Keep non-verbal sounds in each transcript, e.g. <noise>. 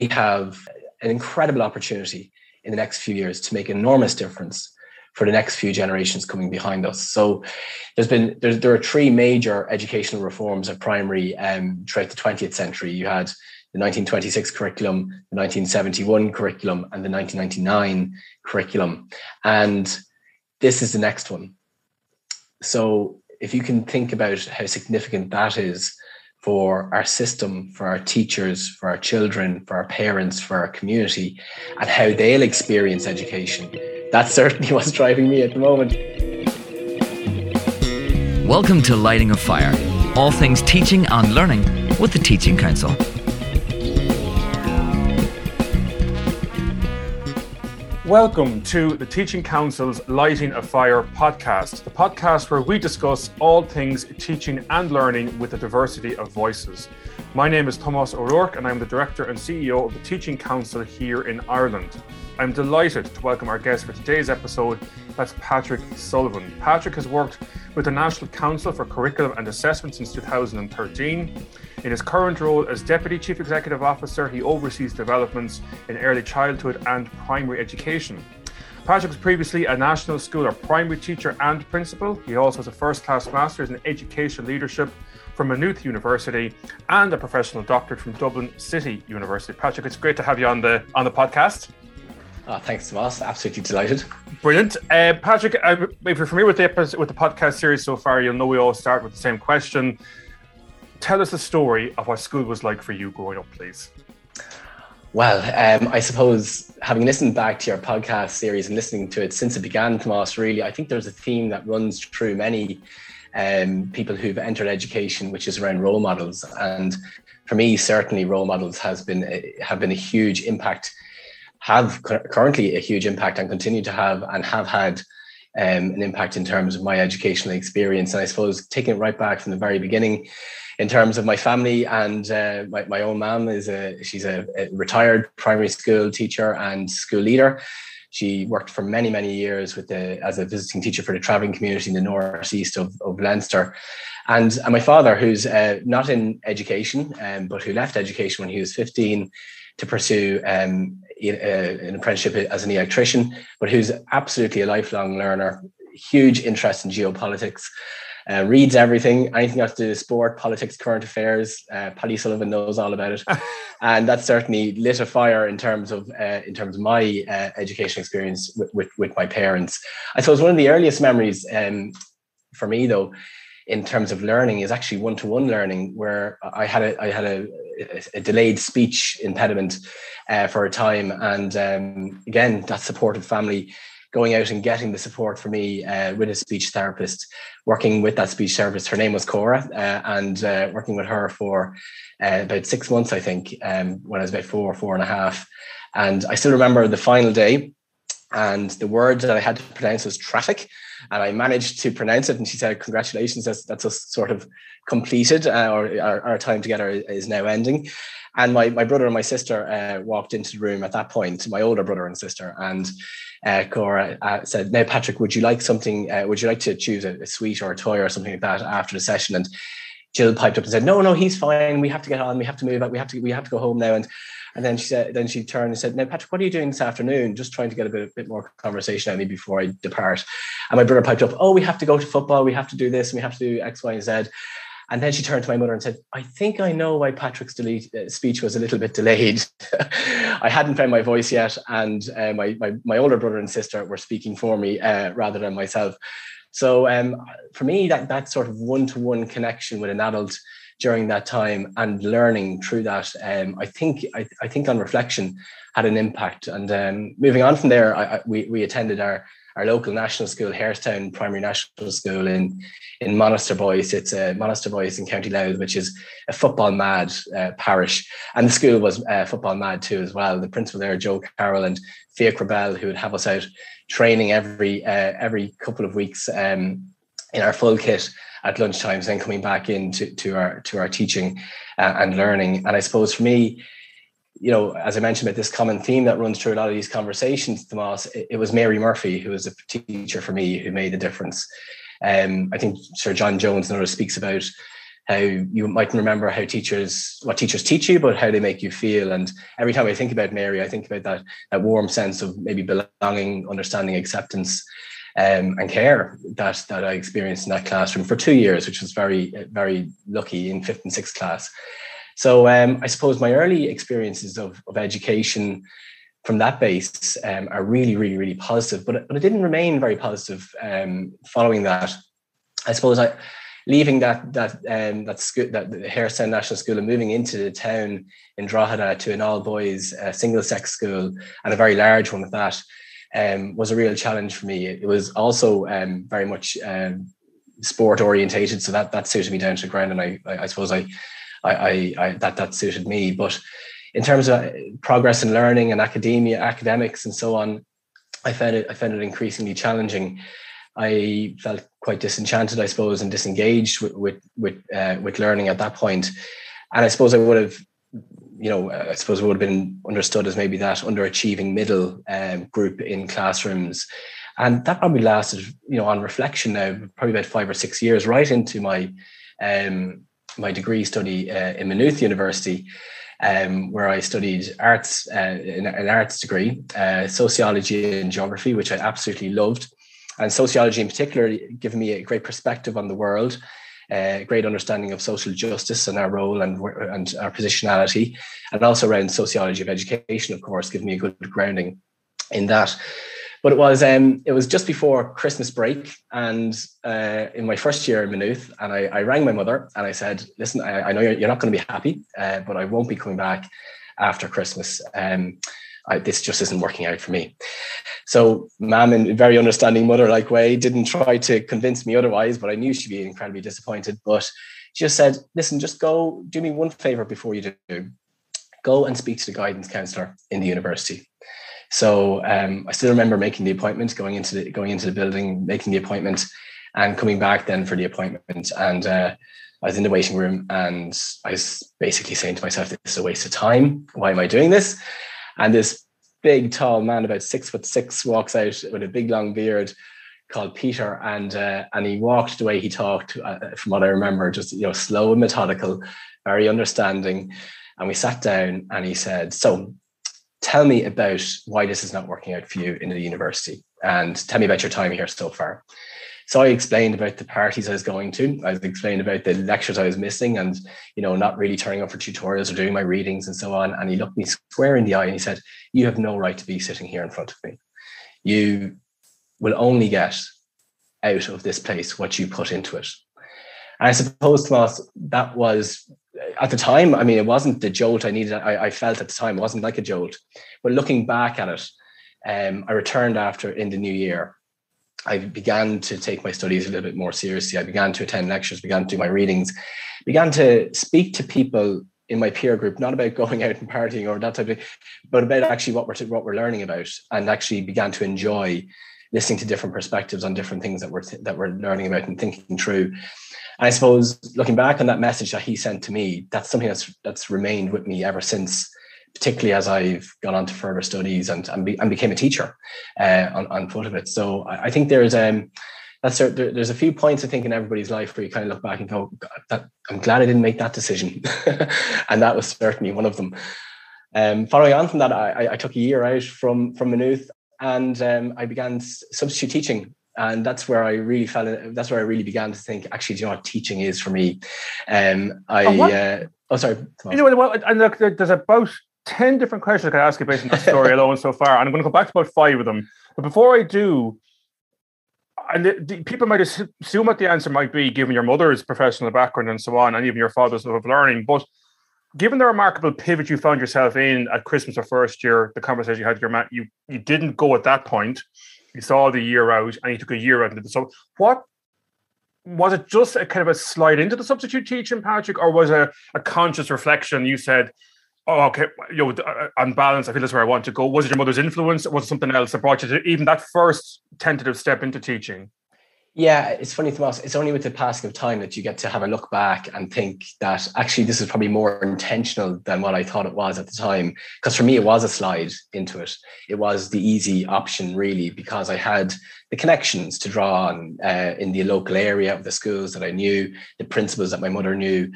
we have an incredible opportunity in the next few years to make enormous difference for the next few generations coming behind us. So there's been there's, there are three major educational reforms of primary um, throughout the 20th century. You had the 1926 curriculum, the 1971 curriculum, and the 1999 curriculum. And this is the next one. So if you can think about how significant that is for our system, for our teachers, for our children, for our parents, for our community, and how they'll experience education. That's certainly <laughs> what's driving me at the moment. Welcome to Lighting a Fire, all things teaching and learning with the Teaching Council. Welcome to the Teaching Council's Lighting a Fire podcast, the podcast where we discuss all things teaching and learning with a diversity of voices. My name is Thomas O'Rourke, and I'm the Director and CEO of the Teaching Council here in Ireland. I'm delighted to welcome our guest for today's episode. That's Patrick Sullivan. Patrick has worked with the National Council for Curriculum and Assessment since 2013. In his current role as Deputy Chief Executive Officer, he oversees developments in early childhood and primary education. Patrick was previously a national school or primary teacher and principal. He also has a first class master's in education leadership from Maynooth University and a professional doctorate from Dublin City University. Patrick, it's great to have you on the on the podcast. Oh, thanks, Tomas. Absolutely delighted. Brilliant, uh, Patrick. Uh, if you're familiar with the with the podcast series so far, you'll know we all start with the same question tell us the story of what school was like for you growing up, please. Well, um, I suppose having listened back to your podcast series and listening to it since it began, Tomas, really, I think there's a theme that runs through many um, people who've entered education, which is around role models. And for me, certainly, role models has been have been a huge impact, have currently a huge impact, and continue to have and have had um, an impact in terms of my educational experience. And I suppose taking it right back from the very beginning, in terms of my family and uh, my, my own mom is a she's a, a, retired primary school teacher and school leader she worked for many many years with the as a visiting teacher for the traveling community in the northeast of, of leinster and, and my father who's uh, not in education um, but who left education when he was 15 to pursue um, an apprenticeship as an electrician but who's absolutely a lifelong learner huge interest in geopolitics uh, reads everything, anything got to do with sport, politics, current affairs. Uh, Paddy Sullivan knows all about it, <laughs> and that certainly lit a fire in terms of uh, in terms of my uh, education experience with, with, with my parents. I suppose one of the earliest memories um, for me, though, in terms of learning, is actually one to one learning, where I had a I had a, a delayed speech impediment uh, for a time, and um, again that supportive family going out and getting the support for me uh, with a speech therapist, working with that speech therapist. Her name was Cora, uh, and uh, working with her for uh, about six months, I think, um, when I was about four, four and a half. And I still remember the final day, and the word that I had to pronounce was traffic. And I managed to pronounce it, and she said, "Congratulations, that's that's us sort of completed, uh, or our, our time together is now ending." And my, my brother and my sister uh, walked into the room at that point, my older brother and sister, and uh, Cora uh, said, "Now, Patrick, would you like something? Uh, would you like to choose a, a, sweet or a toy or something like that after the session?" And Jill piped up and said, "No, no, he's fine. We have to get on. We have to move. out. We have to. We have to go home now." And and then she said, then she turned and said, "Now, Patrick, what are you doing this afternoon? Just trying to get a bit, a bit more conversation out of me before I depart." And my brother piped up, "Oh, we have to go to football. We have to do this. And we have to do X, Y, and Z." And then she turned to my mother and said, I think I know why Patrick's delete, uh, speech was a little bit delayed. <laughs> I hadn't found my voice yet, and uh, my, my, my, older brother and sister were speaking for me uh, rather than myself. So um, for me, that, that sort of one to one connection with an adult during that time and learning through that, um, I think I, I, think on reflection had an impact. And um, moving on from there, I, I, we, we attended our our local national school, Harestown Primary National School in in Monasterboice. It's uh, Monasterboice in County Louth, which is a football mad uh, parish, and the school was uh, football mad too as well. The principal there, Joe Carroll, and Thea Crabell, who would have us out training every uh, every couple of weeks um, in our full kit at lunchtimes, then coming back into to our to our teaching uh, and learning. And I suppose for me you know, as I mentioned about this common theme that runs through a lot of these conversations, Tomas, it, it was Mary Murphy who was a teacher for me who made the difference. Um, I think Sir John Jones and others speaks about how you might remember how teachers what teachers teach you, but how they make you feel. And every time I think about Mary, I think about that that warm sense of maybe belonging, understanding, acceptance, um, and care that that I experienced in that classroom for two years, which was very very lucky in fifth and sixth class. So um, I suppose my early experiences of, of education from that base um, are really, really, really positive. But, but it didn't remain very positive um, following that. I suppose I leaving that that um, that school that Harestown National School and moving into the town in Drogheda to an all boys uh, single sex school and a very large one at that um, was a real challenge for me. It, was also um, very much um, sport orientated, so that that suited me down to the ground, and I I, I suppose I, I I, that that suited me. But in terms of progress and learning and academia, academics, and so on, I found it I found it increasingly challenging. I felt quite disenchanted, I suppose, and disengaged with with with, uh, with learning at that point. And I suppose I would have, you know, I suppose it would have been understood as maybe that underachieving middle um, group in classrooms. And that probably lasted, you know, on reflection now, probably about five or six years, right into my um, my degree study uh, in Maynooth University. Um, where I studied arts, uh, an, an, arts degree, uh, sociology and geography, which I absolutely loved and sociology in particular given me a great perspective on the world a uh, great understanding of social justice and our role and, and our positionality and also around sociology of education of course giving me a good grounding in that but it was um, it was just before Christmas break, and uh, in my first year in Maynooth, and I, I rang my mother and I said, "Listen, I, I know you're, you're not going to be happy, uh, but I won't be coming back after Christmas. Um, I, this just isn't working out for me. So, mom, in a very understanding mother like way, didn't try to convince me otherwise, but I knew she'd be incredibly disappointed. But she just said, listen, just go do me one favor before you do. Go and speak to the guidance counselor in the university. So um, I still remember making the appointment, going into the going into the building, making the appointment, and coming back then for the appointment. And uh, I was in the waiting room, and I was basically saying to myself, "This is a waste of time. Why am I doing this?" And this big, tall man, about six foot six, walks out with a big, long beard called Peter, and uh, and he walked the way he talked, uh, from what I remember, just you know, slow and methodical, very understanding. And we sat down, and he said, "So, tell me about why this is not working out for you in the university, and tell me about your time here so far." So I explained about the parties I was going to. I explained about the lectures I was missing and, you know, not really turning up for tutorials or doing my readings and so on. And he looked me square in the eye and he said, You have no right to be sitting here in front of me. You will only get out of this place what you put into it. And I suppose, Tomas, that was at the time, I mean, it wasn't the jolt I needed. I, I, felt at the time, it wasn't like a jolt. But looking back at it, um, I returned after in the new year I began to take my studies a little bit more seriously. I began to attend lectures, began to do my readings, began to speak to people in my peer group, not about going out and partying or that type of, thing, but about actually what we're what we're learning about, and actually began to enjoy listening to different perspectives on different things that we're that we're learning about and thinking through. And I suppose looking back on that message that he sent to me, that's something that's that's remained with me ever since particularly as I've gone on to further studies and and, be, and became a teacher uh, on, on foot of it. So I, I think there's um that's there, there's a few points I think in everybody's life where you kind of look back and go, that, I'm glad I didn't make that decision, <laughs> and that was certainly one of them. Um, following on from that, I, I took a year out from from Maynooth and um, I began substitute teaching and that's where I really felt. That's where I really began to think. Actually, do you know what teaching is for me? Um, I oh, uh, oh sorry. You know, well, and look, there's about 10 different questions I could ask you based on that <laughs> story alone so far. And I'm going to go back to about five of them. But before I do, and the, the, people might assume what the answer might be given your mother's professional background and so on, and even your father's love of learning. But given the remarkable pivot you found yourself in at Christmas or first year, the conversation you had with your man, you, you didn't go at that point. You saw the year out and you took a year out into the so what was it just a kind of a slide into the substitute teaching, Patrick, or was it a, a conscious reflection? You said, oh, okay, you know, uh, on balance, I feel that's where I want to go. Was it your mother's influence? Or was it something else that brought you to even that first tentative step into teaching? Yeah, it's funny, Tomas. It's only with the passing of time that you get to have a look back and think that actually this is probably more intentional than what I thought it was at the time. Because for me, it was a slide into it. It was the easy option, really, because I had the connections to draw on uh, in the local area of the schools that I knew, the principals that my mother knew,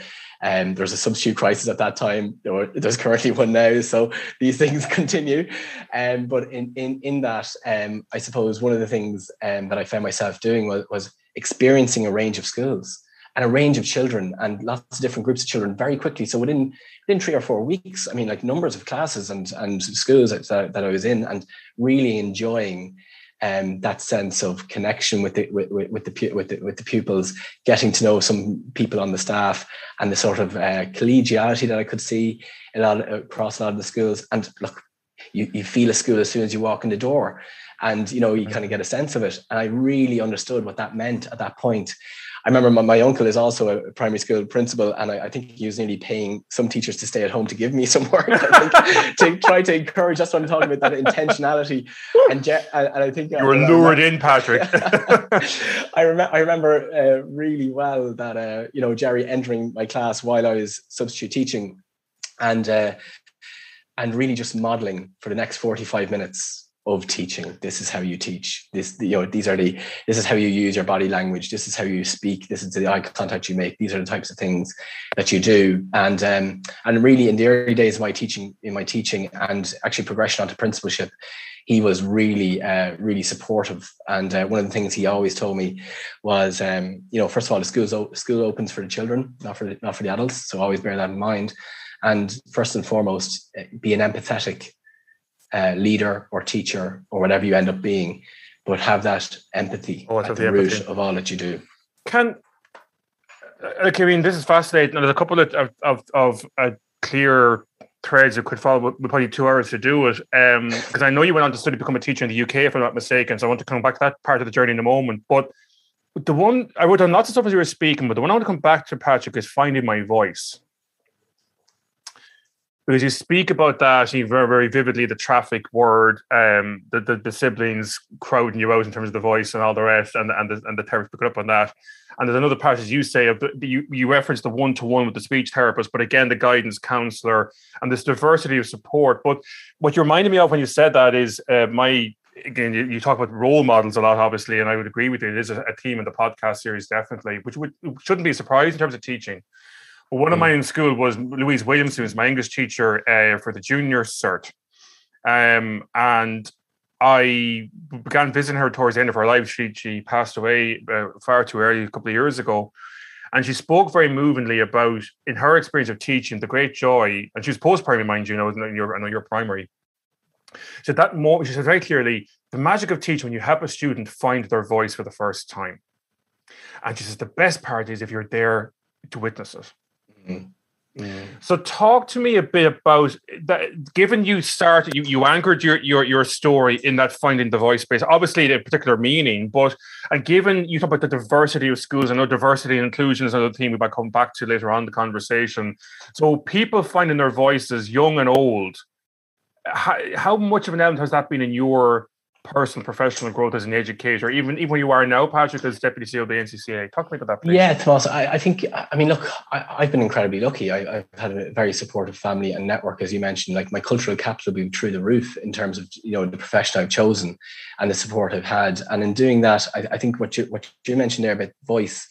um, there was a substitute crisis at that time. There there's currently one now, so these things <laughs> continue. Um, but in in in that, um, I suppose one of the things um, that I found myself doing was, was experiencing a range of schools and a range of children and lots of different groups of children very quickly. So within within three or four weeks, I mean, like numbers of classes and and schools that, that I was in, and really enjoying um, that sense of connection with the with, with, the with the with the pupils, getting to know some people on the staff, and the sort of uh, collegiality that I could see a lot across a lot of the schools. And look, you you feel a school as soon as you walk in the door, and you know you kind of get a sense of it. And I really understood what that meant at that point. I remember my, my, uncle is also a primary school principal, and I, I, think he was nearly paying some teachers to stay at home to give me <laughs> some work to try to encourage. That's what I'm talking about that intentionality. And, and I think you were uh, lured in, Patrick. <laughs> I remember I remember uh, really well that uh, you know Jerry entering my class while I was substitute teaching, and uh, and really just modeling for the next 45 minutes of teaching. This is how you teach. This you know these are the this is how you use your body language. This is how you speak. This is the eye contact you make. These are the types of things that you do. And um and really in the early days of my teaching in my teaching and actually progression onto principalship he was really uh, really supportive. And uh, one of the things he always told me was um you know first of all the school's school opens for the children not for the, not for the adults. So always bear that in mind. And first and foremost uh, be an empathetic uh, leader or teacher or whatever you end up being, but have that empathy oh, at the, the root empathy. of all that you do. Can like I mean, this is fascinating. There's a couple of of of, uh, clear threads that could follow. With probably two hours to do it. Um, because I know you went on to study become a teacher in the UK, if I'm not mistaken. So I want to come back to that part of the journey in a moment. But the one I wrote on lots of stuff as you were speaking, but the one I want to come back to, Patrick, is finding my voice because you speak about that you very very vividly the traffic word um the, the, the siblings crowding you out in terms of the voice and all the rest and and the, and the therapist pick up on that and there's another part as you say of the, you you reference the one-to-one with the speech therapist but again the guidance counselor and this diversity of support but what you reminded me of when you said that is uh, my again, you, you, talk about role models a lot, obviously, and I would agree with you. It is a, a theme in the podcast series, definitely, which would, shouldn't be a surprise in terms of teaching. One of hmm. mine in school was Louise Williamson, who's my English teacher uh, for the junior cert. Um, and I began visiting her towards the end of her life. She she passed away uh, far too early a couple of years ago, and she spoke very movingly about in her experience of teaching the great joy. And she was post primary, mind you, know, I know you're primary. So that more, she said very clearly, the magic of teaching when you help a student find their voice for the first time. And she says the best part is if you're there to witness it. Mm. So talk to me a bit about that. Given you started, you, you anchored your, your your story in that finding the voice space, obviously a particular meaning, but and given you talk about the diversity of schools, I know diversity and inclusion is another theme we might come back to later on the conversation. So people finding their voices, young and old, how, how much of an element has that been in your personal professional growth as an educator, even even when you are now, Patrick, as deputy CEO of the NCCA. Talk me about that, please. Yeah, Tomas. I, I think. I mean, look, I, have been incredibly lucky. I, have had a very supportive family and network, as you mentioned. Like my cultural capital being through the roof in terms of you know the profession I've chosen and the support I've had. And in doing that, I, I think what you what you mentioned there about voice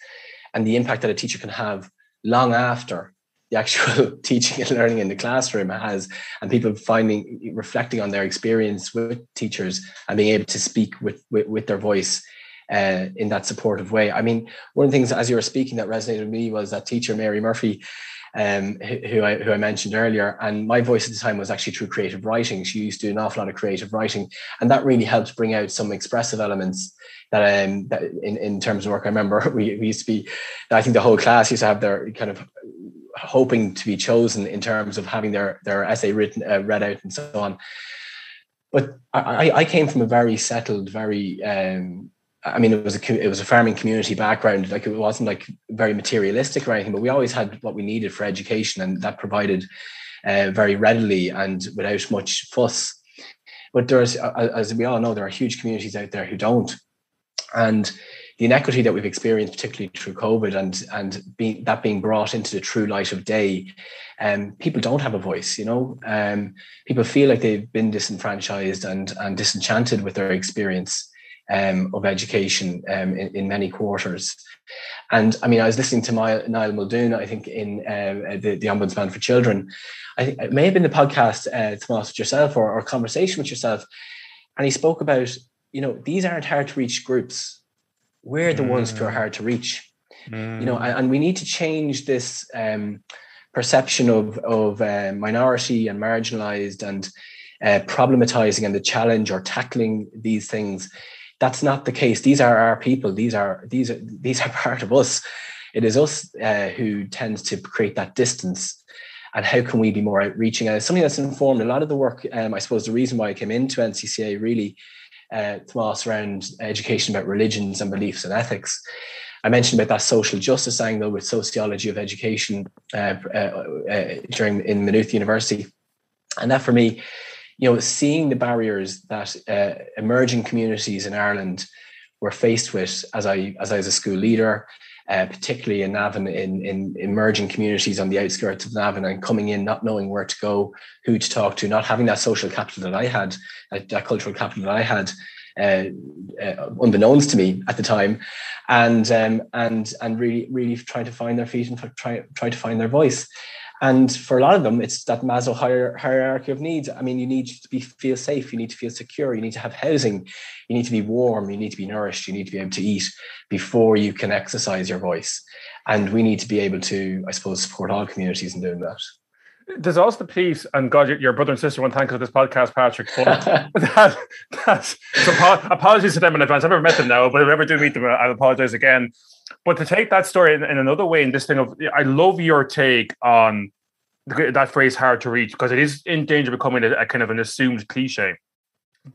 and the impact that a teacher can have long after the actual <laughs> teaching and learning in the classroom has and people finding reflecting on their experience with teachers and being able to speak with with, with their voice uh, in that supportive way. I mean one of the things as you were speaking that resonated with me was that teacher mary murphy um, who I who I mentioned earlier, and my voice at the time was actually through creative writing. She used to do an awful lot of creative writing, and that really helped bring out some expressive elements that um that in, in terms of work. I remember <laughs> we, we used to be, I think the whole class used to have their kind of hoping to be chosen in terms of having their their essay written uh, read out and so on. But I, I came from a very settled, very um, I mean, it was a it was a farming community background. Like it wasn't like very materialistic or anything, but we always had what we needed for education, and that provided uh, very readily and without much fuss. But there's, as we all know, there are huge communities out there who don't, and the inequity that we've experienced, particularly through COVID, and and that being brought into the true light of day, um, people don't have a voice. You know, um, people feel like they've been disenfranchised and and disenchanted with their experience um, of education um, in, in, many quarters. And I mean, I was listening to my, Niall Muldoon, I think, in um, the, the Ombudsman for Children. I think it may have been the podcast, uh, Tomas, with yourself or, or conversation with yourself. And he spoke about, you know, these aren't hard to reach groups. We're the mm. ones who are mm. hard to reach. Mm. You know, and, and, we need to change this um, perception of, of uh, minority and marginalized and uh, problematizing and the challenge or tackling these things that's not the case. These are our people. These are these are these are <laughs> part of us. It is us uh, who tends to create that distance. And how can we be more outreaching? And it's something that's informed a lot of the work. Um, I suppose the reason why I came into NCCA really, uh, Tomas, around education about religions and beliefs and ethics. I mentioned about that social justice angle with sociology of education uh, uh, uh, during in Maynooth University, and that for me you know, seeing the barriers that uh, emerging communities in Ireland were faced with as I as I was a school leader, uh, particularly in Navan, in, in emerging communities on the outskirts of Navan, and coming in not knowing where to go, who to talk to, not having that social capital that I had, that, that cultural capital that I had, uh, uh, unbeknownst to me at the time, and um, and and really really trying to find their feet and try try to find their voice. And for a lot of them, it's that Maslow hierarchy of needs. I mean, you need to be feel safe, you need to feel secure, you need to have housing, you need to be warm, you need to be nourished, you need to be able to eat before you can exercise your voice. And we need to be able to, I suppose, support all communities in doing that. There's also the piece, and God, your brother and sister want to thank you for this podcast, Patrick. But <laughs> that, that's, so apologies to them in advance. I've never met them now, but if I ever do meet them, I'll apologize again. But to take that story in, in, another way, in this thing of, I love your take on that phrase "hard to reach" because it is in danger of becoming a, a kind of an assumed cliche.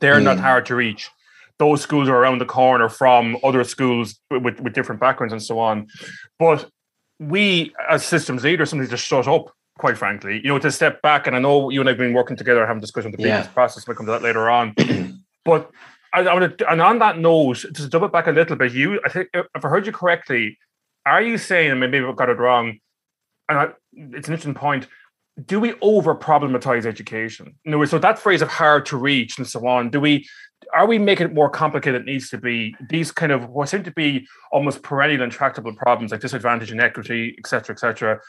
They're mm. not hard to reach. Those schools are around the corner from other schools with, with different backgrounds and so on. But we, as systems leaders, something just shut up. Quite frankly, you know, to step back, and I know you and I've been working together, having discussion on the previous yeah. process. We'll come to that later on. <clears throat> but I, I want to, and on that note, just to double back a little bit, you, I think, if I heard you correctly, are you saying, and maybe I've got it wrong, and I, it's an interesting point, do we over problematize education? In other words, so that phrase of hard to reach and so on, do we, are we making it more complicated than it needs to be? These kind of what seem to be almost perennial intractable problems like disadvantage, inequity, etc., etc.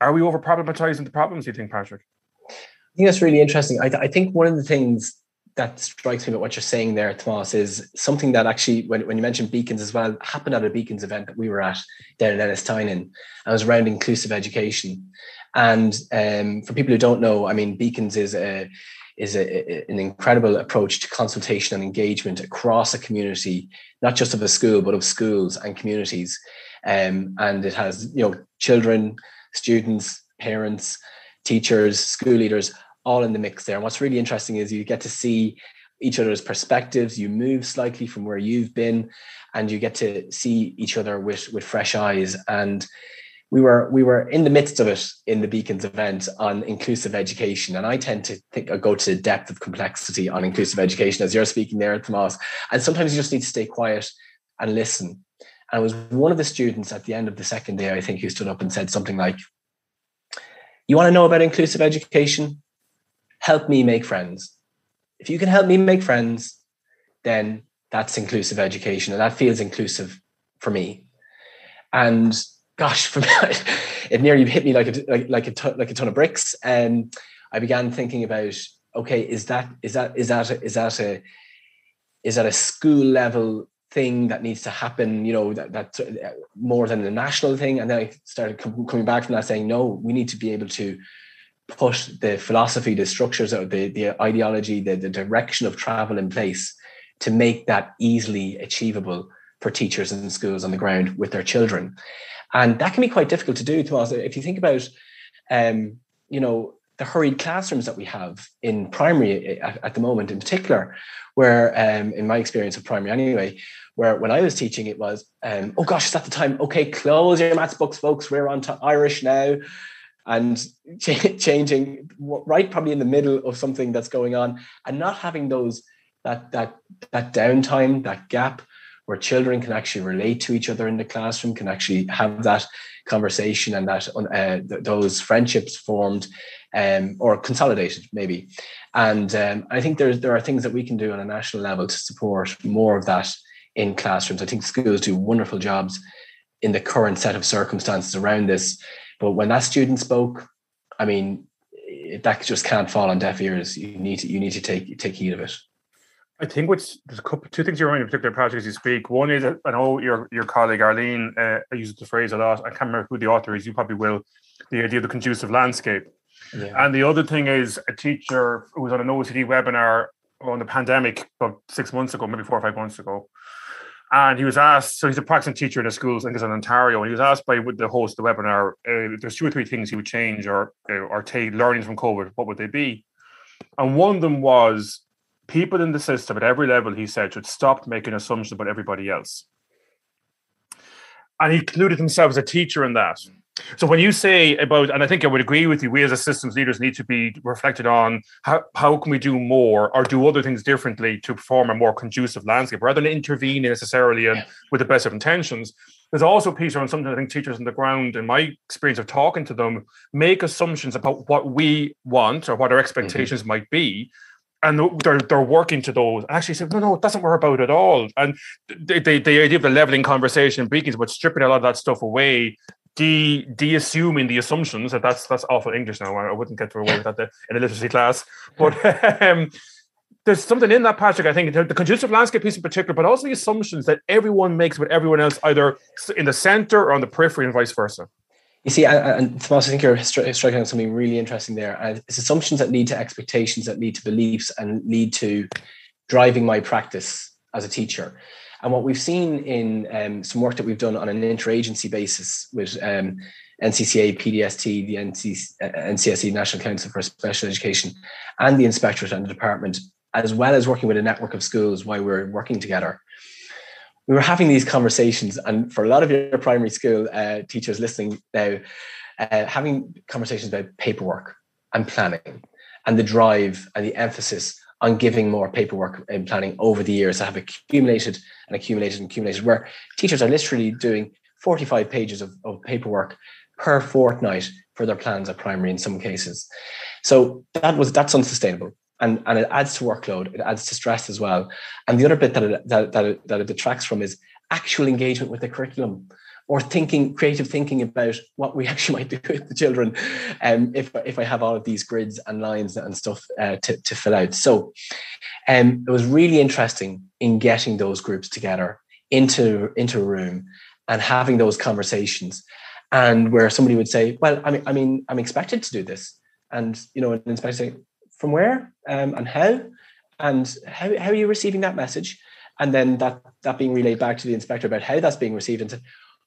Are we over problematizing the problems? You think, Patrick? I think that's really interesting. I, th- I think one of the things that strikes me about what you're saying there, Tomas, is something that actually, when, when you mentioned Beacons as well, happened at a Beacons event that we were at down in Ennistymon. And it was around inclusive education. And um, for people who don't know, I mean, Beacons is a is a, an incredible approach to consultation and engagement across a community, not just of a school, but of schools and communities. Um, and it has, you know, children, students, parents, teachers, school leaders, all in the mix there. And what's really interesting is you get to see each other's perspectives. You move slightly from where you've been, and you get to see each other with with fresh eyes. And we were we were in the midst of it in the Beacons event on inclusive education, and I tend to think I go to the depth of complexity on inclusive education as you're speaking there, at Tomas. And sometimes you just need to stay quiet and listen. And it was one of the students at the end of the second day, I think, who stood up and said something like, "You want to know about inclusive education? help me make friends. If you can help me make friends, then that's inclusive education and that feels inclusive for me. And gosh, <laughs> me, it nearly hit me like a like, like a ton, like a ton of bricks. And I began thinking about okay, is that is that is that is that a is that a school level thing that needs to happen? You know that that more than a national thing. And then I started coming back from that saying no, we need to be able to put the philosophy, the structures, or the, the ideology, the, the direction of travel in place to make that easily achievable for teachers in schools on the ground with their children. And that can be quite difficult to do to us. If you think about, um, you know, the hurried classrooms that we have in primary at, at the moment, in particular, where, um, in my experience of primary anyway, where when I was teaching, it was, um, oh gosh, is that the time? Okay, close your maths books, folks. We're on to Irish now and <laughs> ch- changing right probably in the middle of something that's going on and not having those that that that downtime that gap where children can actually relate to each other in the classroom, can actually have that conversation and that uh, th- those friendships formed um, or consolidated maybe. And um, I think there are things that we can do on a national level to support more of that in classrooms. I think schools do wonderful jobs in the current set of circumstances around this. But when that student spoke, I mean, that just can't fall on deaf ears. You need to you need to take take heed of it. I think what's there's a couple two things you're in particular, Patrick, as you speak. One is I know your your colleague Arlene uh, uses the phrase a lot. I can't remember who the author is. You probably will. The idea of the conducive landscape. Yeah. And the other thing is a teacher who was on an OECD webinar on the pandemic about six months ago, maybe four or five months ago. And he was asked, so he's a practicing teacher in a school, I think it's in Ontario, and he was asked by the host of the webinar, uh, there's two or three things he would change or uh, or take learnings from COVID, what would they be? And one of them was people in the system at every level, he said, should stop making assumptions about everybody else. And he included himself as a teacher in that. So when you say about, and I think I would agree with you, we as a systems leaders need to be reflected on how, how can we do more or do other things differently to form a more conducive landscape rather than intervene necessarily and with the best of intentions. There's also a piece around something I think teachers on the ground, in my experience of talking to them, make assumptions about what we want or what our mm-hmm. expectations mm-hmm. might be and they're they're working to those. And actually said, no, no, it doesn't work about at all. And the, the, the idea of the leveling conversation is about stripping a lot of that stuff away, de de-assuming the assumptions that that's that's awful English now. I wouldn't get away with that in a literacy class, <laughs> but um, there's something in that, Patrick. I think the conducive landscape piece in particular, but also the assumptions that everyone makes with everyone else, either in the center or on the periphery, and vice versa. You see, and Tomas, I think you're striking on something really interesting there. And it's assumptions that lead to expectations, that lead to beliefs, and lead to driving my practice as a teacher. And what we've seen in um, some work that we've done on an interagency basis with um, NCCA, PDST, the NC, uh, NCSE, National Council for Special Education, and the Inspectorate and the Department, as well as working with a network of schools while we're working together. We were having these conversations, and for a lot of your primary school uh, teachers listening now, uh, having conversations about paperwork and planning and the drive and the emphasis on giving more paperwork and planning over the years that have accumulated and accumulated and accumulated, where teachers are literally doing 45 pages of, of paperwork per fortnight for their plans at primary in some cases. So that was that's unsustainable. And, and it adds to workload, it adds to stress as well. And the other bit that it, that, that, it, that it detracts from is actual engagement with the curriculum or thinking creative thinking about what we <laughs> actually might do with the children um, if, if I have all of these grids and lines and stuff uh, to, to fill out. So um, it was really interesting in getting those groups together into, into a room and having those conversations and where somebody would say, well, I mean, I mean, I'm expected to do this. And, you know, an inspector say, from where um, and how? And how, how are you receiving that message? And then that, that being relayed back to the inspector about how that's being received and said,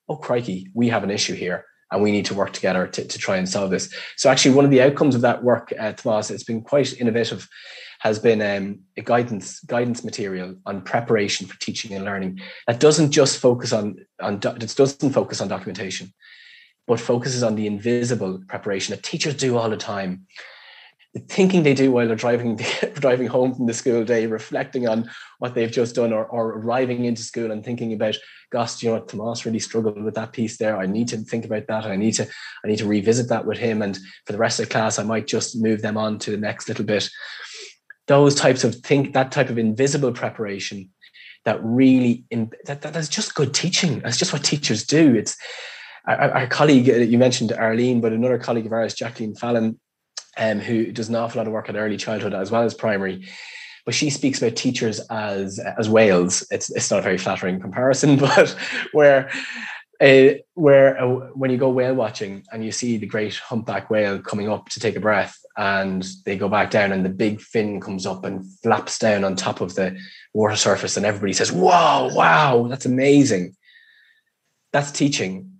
oh crikey, we have an issue here and we need to work together to, to try and solve this. So actually one of the outcomes of that work, uh, Tomas, it's been quite innovative, has been um, a guidance guidance material on preparation for teaching and learning that doesn't just focus on, on it doesn't focus on documentation, but focuses on the invisible preparation that teachers do all the time thinking they do while they're driving <laughs> driving home from the school day, reflecting on what they've just done, or, or arriving into school and thinking about, gosh, you know what, Tomas really struggled with that piece there. I need to think about that. I need to I need to revisit that with him. And for the rest of the class, I might just move them on to the next little bit. Those types of think that type of invisible preparation that really in that, that that's just good teaching. That's just what teachers do. It's our, our colleague uh, you mentioned Arlene, but another colleague of ours, Jacqueline Fallon, um, who does an awful lot of work at early childhood as well as primary. But she speaks about teachers as as whales. It's it's not a very flattering comparison, <laughs> but where uh, where uh, when you go whale watching and you see the great humpback whale coming up to take a breath and they go back down and the big fin comes up and flaps down on top of the water surface and everybody says wow wow that's amazing that's teaching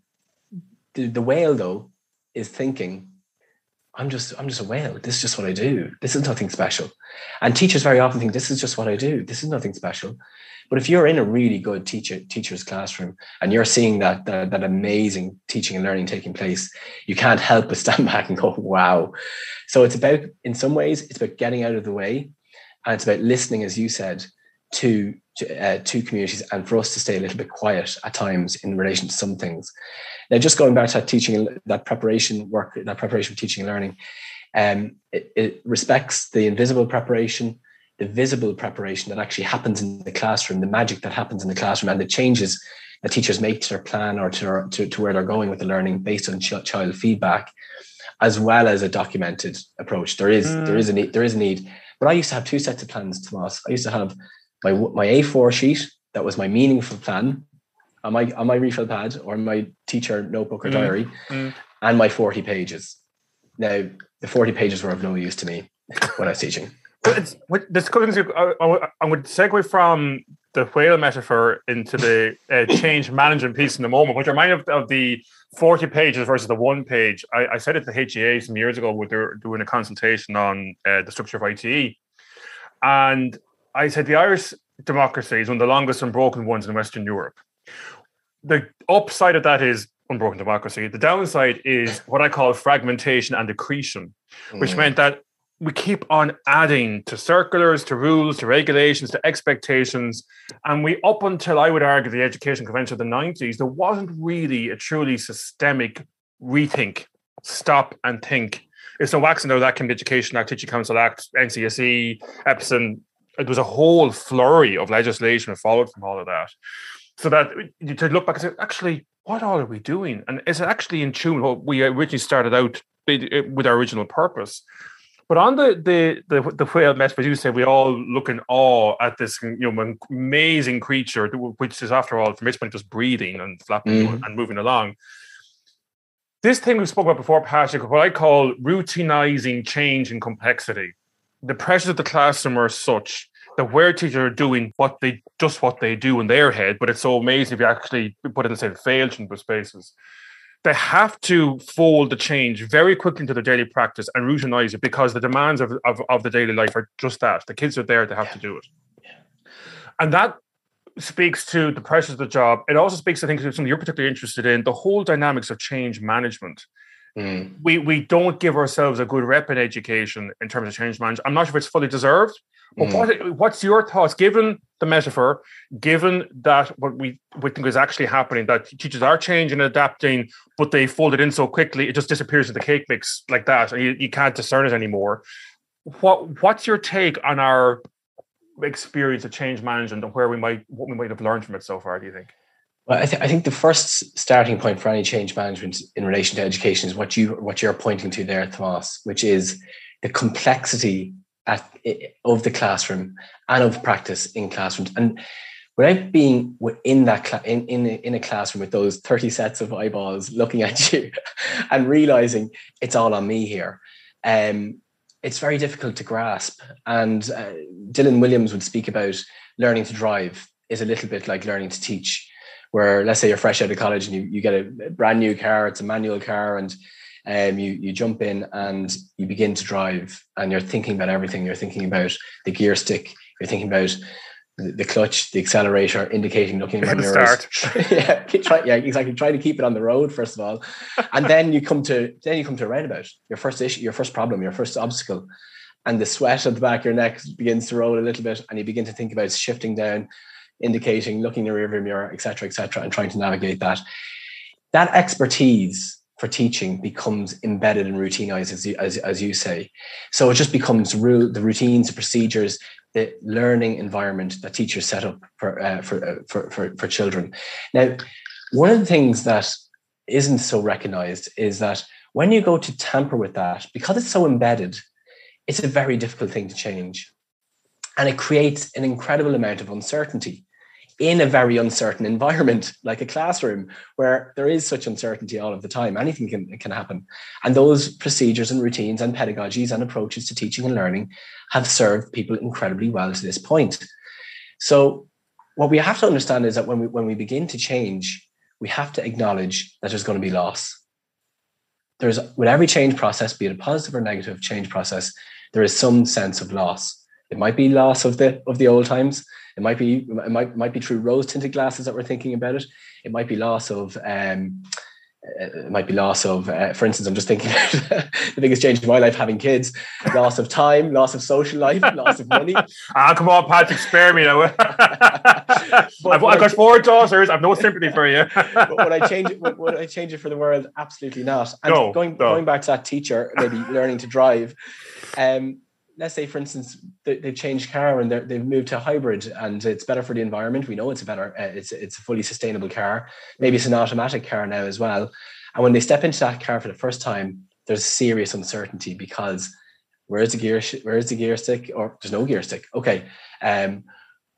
the, the whale though is thinking I'm just I'm just a whale. This is just what I do. This is nothing special. And teachers very often think this is just what I do. This is nothing special. But if you're in a really good teacher teacher's classroom and you're seeing that, that that amazing teaching and learning taking place, you can't help but stand <laughs> back and go, "Wow!" So it's about, in some ways, it's about getting out of the way, and it's about listening, as you said, to to, uh, to communities and for us to stay a little bit quiet at times in relation to some things. Now, just going back to that teaching, that preparation work, that preparation for teaching and learning, um, it, it respects the invisible preparation, the visible preparation that actually happens in the classroom, the magic that happens in the classroom, and the changes that teachers make to their plan or to, to, to where they're going with the learning based on ch- child feedback, as well as a documented approach. There is mm. there is a need there is a need. But I used to have two sets of plans, Tomas. I used to have my my A4 sheet that was my meaningful plan on my on my refill pad or my teacher notebook or mm. diary, mm. and my 40 pages. Now the 40 pages were of no use to me <laughs> when I was teaching. It's, this comes, I, I would segue from the whale metaphor into the uh, change management piece in the moment, which remind of, of the 40 pages versus the one page. I, I said it to HEA some years ago when they were doing a consultation on uh, the structure of IT. And I said the Irish democracy is one of the longest unbroken ones in Western Europe. The upside of that is unbroken democracy. The downside is what I call fragmentation and accretion, which mm. meant that we keep on adding to circulars, to rules, to regulations, to expectations. And we, up until I would argue the Education Convention of the 90s, there wasn't really a truly systemic rethink, stop and think. It's no accident though that can be Education Act, Teaching Council Act, NCSE, EPSEN. It was a whole flurry of legislation that followed from all of that. So that you to look back and say, actually, what all are we doing? And is it actually in tune what we originally started out with our original purpose? But on the the the, the whale metaphor, you say we all look in awe at this you know amazing creature, which is after all from its point just breathing and flapping mm. and moving along. This thing we spoke about before, Patrick, what I call routinizing change and complexity. The pressures of the classroom are such that where teachers are doing what they just what they do in their head, but it's so amazing if you actually put it in say failed into spaces they have to fold the change very quickly into their daily practice and routinize it because the demands of, of, of the daily life are just that. The kids are there, they have yeah. to do it. Yeah. And that speaks to the pressures of the job. It also speaks, I think, to something you're particularly interested in the whole dynamics of change management. Mm. We we don't give ourselves a good rep in education in terms of change management. I'm not sure if it's fully deserved, but mm. what, what's your thoughts, given the metaphor, given that what we, we think is actually happening, that teachers are changing and adapting, but they fold it in so quickly, it just disappears in the cake mix like that, and you, you can't discern it anymore. What What's your take on our experience of change management and where we might what we might have learned from it so far? Do you think? Well, I, th- I think the first starting point for any change management in relation to education is what you what you're pointing to there, Tomas, which is the complexity at, of the classroom and of practice in classrooms. And without being in that cl- in, in, in a classroom with those 30 sets of eyeballs looking at you <laughs> and realizing it's all on me here, um, it's very difficult to grasp. And uh, Dylan Williams would speak about learning to drive is a little bit like learning to teach where let's say you're fresh out of college and you, you get a brand new car, it's a manual car, and um, you you jump in and you begin to drive, and you're thinking about everything. You're thinking about the gear stick. You're thinking about the, the clutch, the accelerator, indicating, looking at mirrors. <laughs> yeah, try, yeah, exactly. Try to keep it on the road first of all, <laughs> and then you come to then you come to a roundabout. Your first issue, your first problem, your first obstacle, and the sweat at the back of your neck begins to roll a little bit, and you begin to think about shifting down indicating, looking in the rearview mirror, etc., etc., and trying to navigate that. That expertise for teaching becomes embedded and routinized, as you, as, as you say. So it just becomes the routines, the procedures, the learning environment that teachers set up for, uh, for, uh, for, for, for children. Now, one of the things that isn't so recognized is that when you go to tamper with that, because it's so embedded, it's a very difficult thing to change. And it creates an incredible amount of uncertainty in a very uncertain environment <laughs> like a classroom where there is such uncertainty all of the time. Anything can, can happen. And those procedures and routines and pedagogies and approaches to teaching and learning have served people incredibly well to this point. So what we have to understand is that when we when we begin to change we have to acknowledge that there's going to be loss. There's with every change process be it a positive or negative change process there is some sense of loss. It might be loss of the of the old times it might be it might might be through rose tinted glasses that we're thinking about it. It might be loss of um, it might be loss of, uh, for instance, I'm just thinking <laughs> the biggest change in my life having kids, loss of time, loss of social life, loss of money. <laughs> Ah, come on, Patrick, spare me now. <laughs> I've, I've got four daughters. I've no sympathy for you. but would I change it? Would, would, I change it for the world? Absolutely not. And no, going no. going back to that teacher, maybe learning to drive. Um, let's say, for instance, they, have changed car and they've moved to hybrid, and it's better for the environment. We know it's a better, uh, it's it's a fully sustainable car. Maybe it's an automatic car now as well. And when they step into that car for the first time, there's serious uncertainty because where's the gear? Where's the gear stick? Or there's no gear stick. Okay. Um,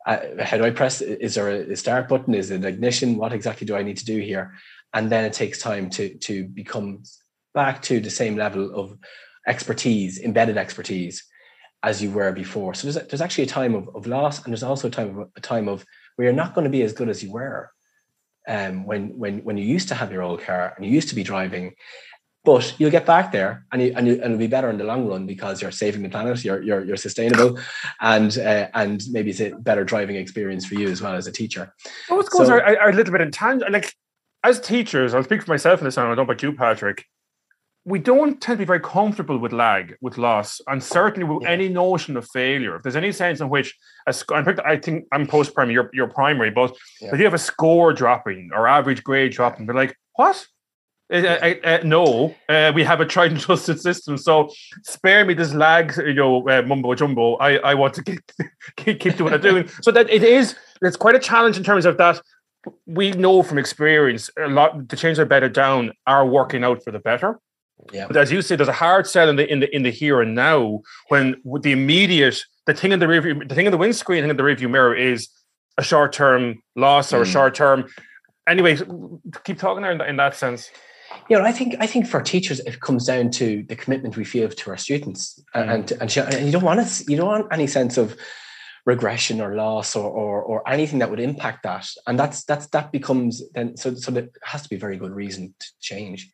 how do I press? Is there a start button? Is it ignition? What exactly do I need to do here? And then it takes time to to become back to the same level of expertise, embedded expertise as you were before. So there's, there's actually a time of, of loss, and there's also a time of a time of where you're not going to be as good as you were um, when when when you used to have your old car and you used to be driving. But you'll get back there, and you, and, you, and it'll be better in the long run because you're saving the planet, you're you're, you're sustainable, and uh, and maybe it's a better driving experience for you as well as a teacher. Those goals so, are, are a little bit intangible. Like as teachers, I'll speak for myself in this, and I don't know about you, Patrick we don't tend to be very comfortable with lag, with loss, and certainly with any notion of failure. If there's any sense in which a sc- I think I'm post primary, you're, you're primary, but yeah. if you have a score dropping or average grade dropping, they're like, what? Uh, uh, uh, no, uh, we have a tried and trusted system. So spare me this lag, you know, uh, mumbo jumbo. I, I want to <laughs> keep, keep, keep doing what I'm doing. So that it is, it's quite a challenge in terms of that. We know from experience a lot the changes are better down are working out for the better. Yeah. But as you say, there's a hard sell in the in the in the here and now when the immediate the thing in the review the thing in the windscreen, the thing in the review mirror is a short term loss or mm. a short term. Anyway, keep talking there in, in that sense. You know, I think I think for teachers it comes down to the commitment we feel to our students, mm. and, and and you don't want to you don't want any sense of regression or loss or, or or anything that would impact that, and that's that's that becomes then so so there has to be a very good reason to change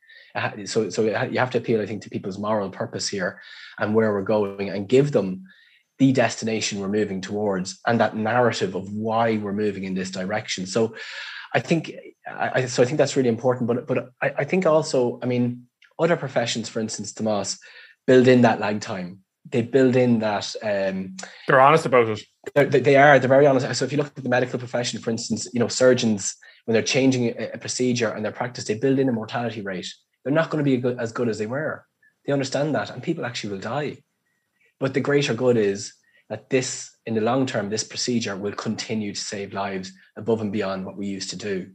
so so you have to appeal, I think, to people's moral purpose here and where we're going, and give them the destination we're moving towards and that narrative of why we're moving in this direction. So I think I, so I think that's really important. But but I, I think also, I mean, other professions, for instance, Tomas, build in that lag time. They build in that um, they're honest about it. They, they are. They're very honest. So if you look at the medical profession, for instance, you know, surgeons when they're changing a, a procedure and their practice, they build in a mortality rate they're not going to be good, as good as they were. They understand that, and people actually will die. But the greater good is that this, in the long term, this procedure will continue to save lives above and beyond what we used to do.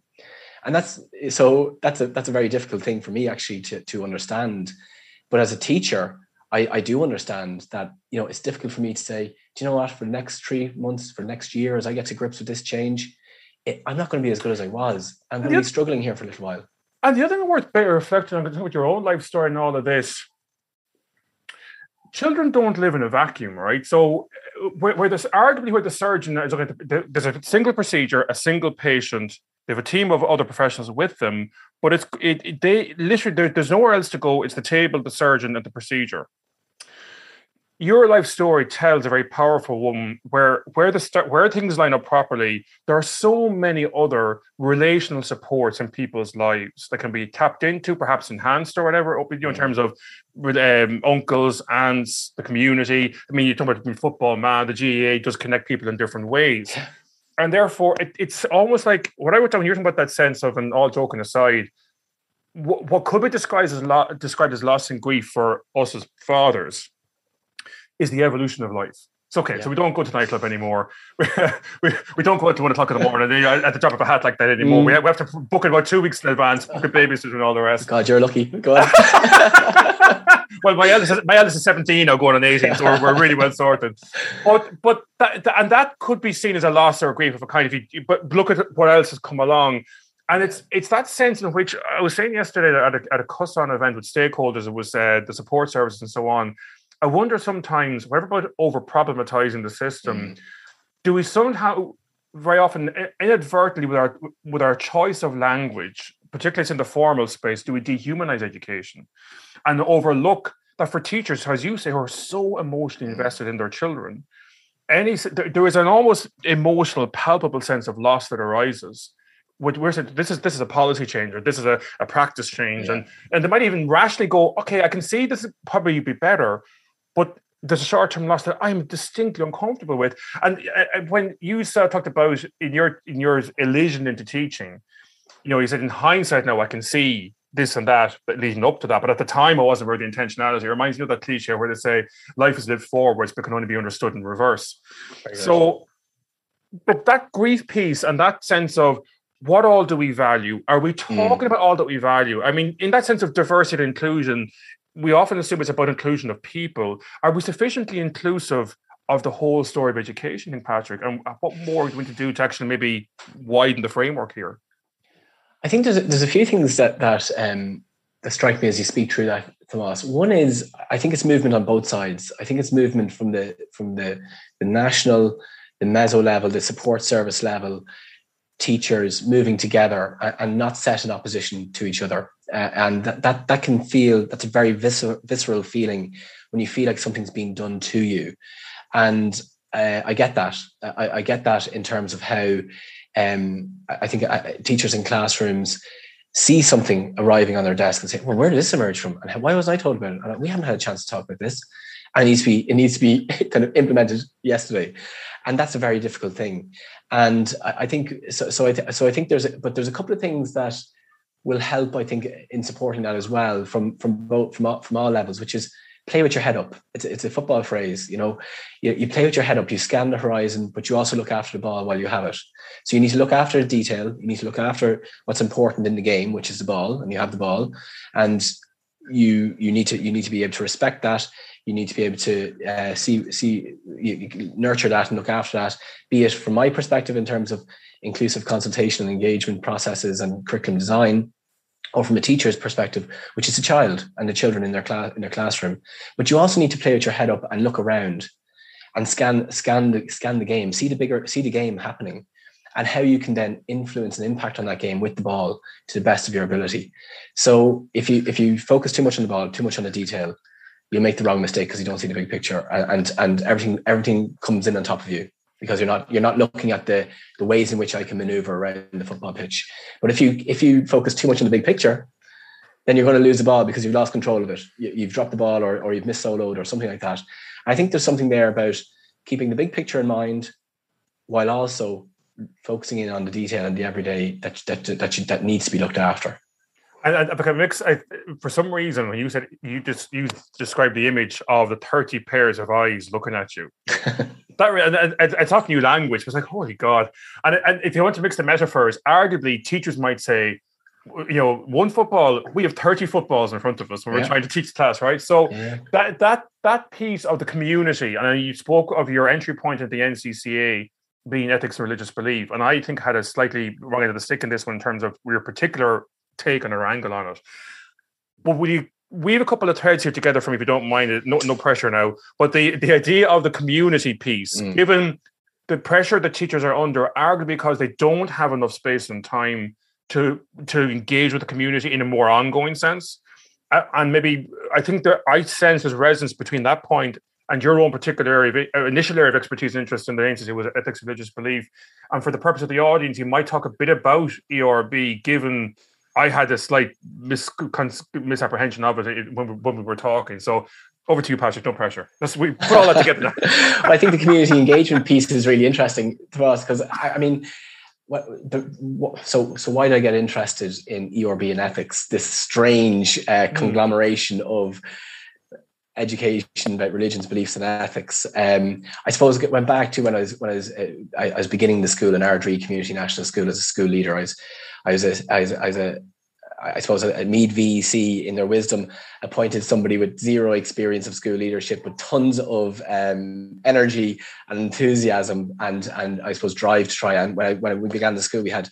And that's so that's a that's a very difficult thing for me actually to, to understand. But as a teacher, I, I do understand that you know it's difficult for me to say, do you know what, for the next three months, for next year, as I get to grips with this change, it, I'm not going to be as good as I was. I'm going to be struggling here for a little while. And the other thing worth better reflecting on with your own life story and all of this, children don't live in a vacuum, right? So uh, where, where there's arguably where the surgeon is looking there's a single procedure, a single patient. They have a team of other professionals with them, but it's it, it they literally there, there's nowhere else to go. It's the table, the surgeon, and the procedure your life story tells a very powerful one where where the start where things line up properly. There are so many other relational supports in people's lives that can be tapped into perhaps enhanced or whatever you know, in terms of um, uncles aunts the community. I mean you talk about football man the GAA does connect people in different ways. And therefore it, it's almost like what i was talking you're talking about that sense of and all joking aside what, what could be described as lo- described as loss and grief for us as fathers is the evolution of life. It's okay. Yeah. So we don't go to nightclub anymore. <laughs> we, we, don't go out to one o'clock in the morning at the drop of a hat like that anymore. Mm. We, have, we have to book it about two weeks in advance, book a babysitter and all the rest. God, you're lucky. Go on. <laughs> well, my eldest, is, my eldest is 17 now, going on 18, so we're, we're really well sorted. But but that, and that could be seen as a loss or a grief of a kind. If you but look at what else has come along, and it's it's that sense in which I was saying yesterday at a, at a CUSON event with stakeholders, it was uh, the support services and so on I wonder sometimes, whatever about over problematizing the system, mm. do we somehow very often inadvertently with our with our choice of language, particularly in the formal space, do we dehumanize education and overlook that for teachers, as you say, who are so emotionally mm. invested in their children, any there is an almost emotional, palpable sense of loss that arises we're saying this is this is a policy change or this is a, a practice change, yeah. and and they might even rationally go, okay, I can see this probably be better, but there's a short term loss that I'm distinctly uncomfortable with. And uh, when you uh, talked about in your in your elision into teaching, you know, you said in hindsight now I can see this and that, but leading up to that. But at the time, I wasn't aware of the intentionality. It reminds me of that cliche where they say life is lived forwards, but can only be understood in reverse. So, but that grief piece and that sense of what all do we value? Are we hmm. talking mm. about all that we value? I mean, in that sense of diversity and inclusion, we often assume it's about inclusion of people. Are we sufficiently inclusive of the whole story of education, in Patrick? And what more are we going to do to actually maybe widen the framework here? I think there's a, there's a few things that that um, that strike me as you speak through that, Thomas. One is I think it's movement on both sides. I think it's movement from the from the the national, the meso level, the support service level, teachers moving together and, and not set in opposition to each other. Uh, and that, that that can feel that's a very visceral, visceral feeling when you feel like something's being done to you. And uh, I get that. I, I get that in terms of how um, I think uh, teachers in classrooms see something arriving on their desk and say, "Well, where did this emerge from? And why was I told about it? And we haven't had a chance to talk about this." And it needs to be it needs to be <laughs> kind of implemented yesterday, and that's a very difficult thing. And I, I think so. So I th- so I think there's a, but there's a couple of things that will help. I think in supporting that as well from from both from all, from all levels, which is play with your head up. It's, it's a football phrase, you know, you, you play with your head up, you scan the horizon, but you also look after the ball while you have it. So you need to look after the detail. You need to look after what's important in the game, which is the ball, and you have the ball. And you you need to you need to be able to respect that. You need to be able to uh, see see you, nurture that and look after that. Be it from my perspective in terms of inclusive consultation and engagement processes and curriculum design, or from a teacher's perspective, which is a child and the children in their class in their classroom. But you also need to play with your head up and look around and scan scan the scan the game, see the bigger see the game happening, and how you can then influence and impact on that game with the ball to the best of your ability. So if you if you focus too much on the ball, too much on the detail, you'll make the wrong mistake because you don't see the big picture, and and, and everything everything comes in on top of you because you're not you're not looking at the the ways in which I can maneuver around the football pitch. But if you if you focus too much on the big picture, then you're going to lose the ball because you've lost control of it. You, have dropped the ball or, or you've missed soloed or something like that. I think there's something there about keeping the big picture in mind while also focusing in on the detail and the everyday that that that, you, that needs to be looked after. And, and because mix, I, for some reason, when you said you just you described the image of the thirty pairs of eyes looking at you, <laughs> that and, and, and, talking new language. Was like, holy god! And, and if you want to mix the metaphors, arguably teachers might say, you know, one football, we have 30 footballs in front of us when we're trying to teach class, right? So yeah. that that that piece of the community, and you spoke of your entry point at the NCCA being ethics and religious belief, and I think had a slightly wrong end of the stick in this one in terms of your particular take on or angle on it. But will you we have a couple of threads here together from if you don't mind it, no no pressure now. But the the idea of the community piece, mm. given the pressure that teachers are under, arguably because they don't have enough space and time to to engage with the community in a more ongoing sense. And maybe I think that I sense there's resonance between that point and your own particular area, of, uh, initial area of expertise and interest in the agency was ethics religious belief. And for the purpose of the audience, you might talk a bit about ERB, given I had a slight mis- misapprehension of it when we, when we were talking. So over to you, Patrick. No pressure. We put all <laughs> that together. I think the community engagement piece is really interesting to us because I, I mean what, the, what, so so why did I get interested in ERB and ethics? This strange uh, hmm. conglomeration mm. of education about religions, beliefs, and ethics. Um, I suppose it went back to when I was when I was uh, I, I, was beginning the school in Ard Rí Community National School as a school leader. I was I was a, I was, was a I suppose a, Meath VEC in their wisdom appointed somebody with zero experience of school leadership, with tons of um, energy and enthusiasm and and I suppose drive to try. And when I, when we began the school, we had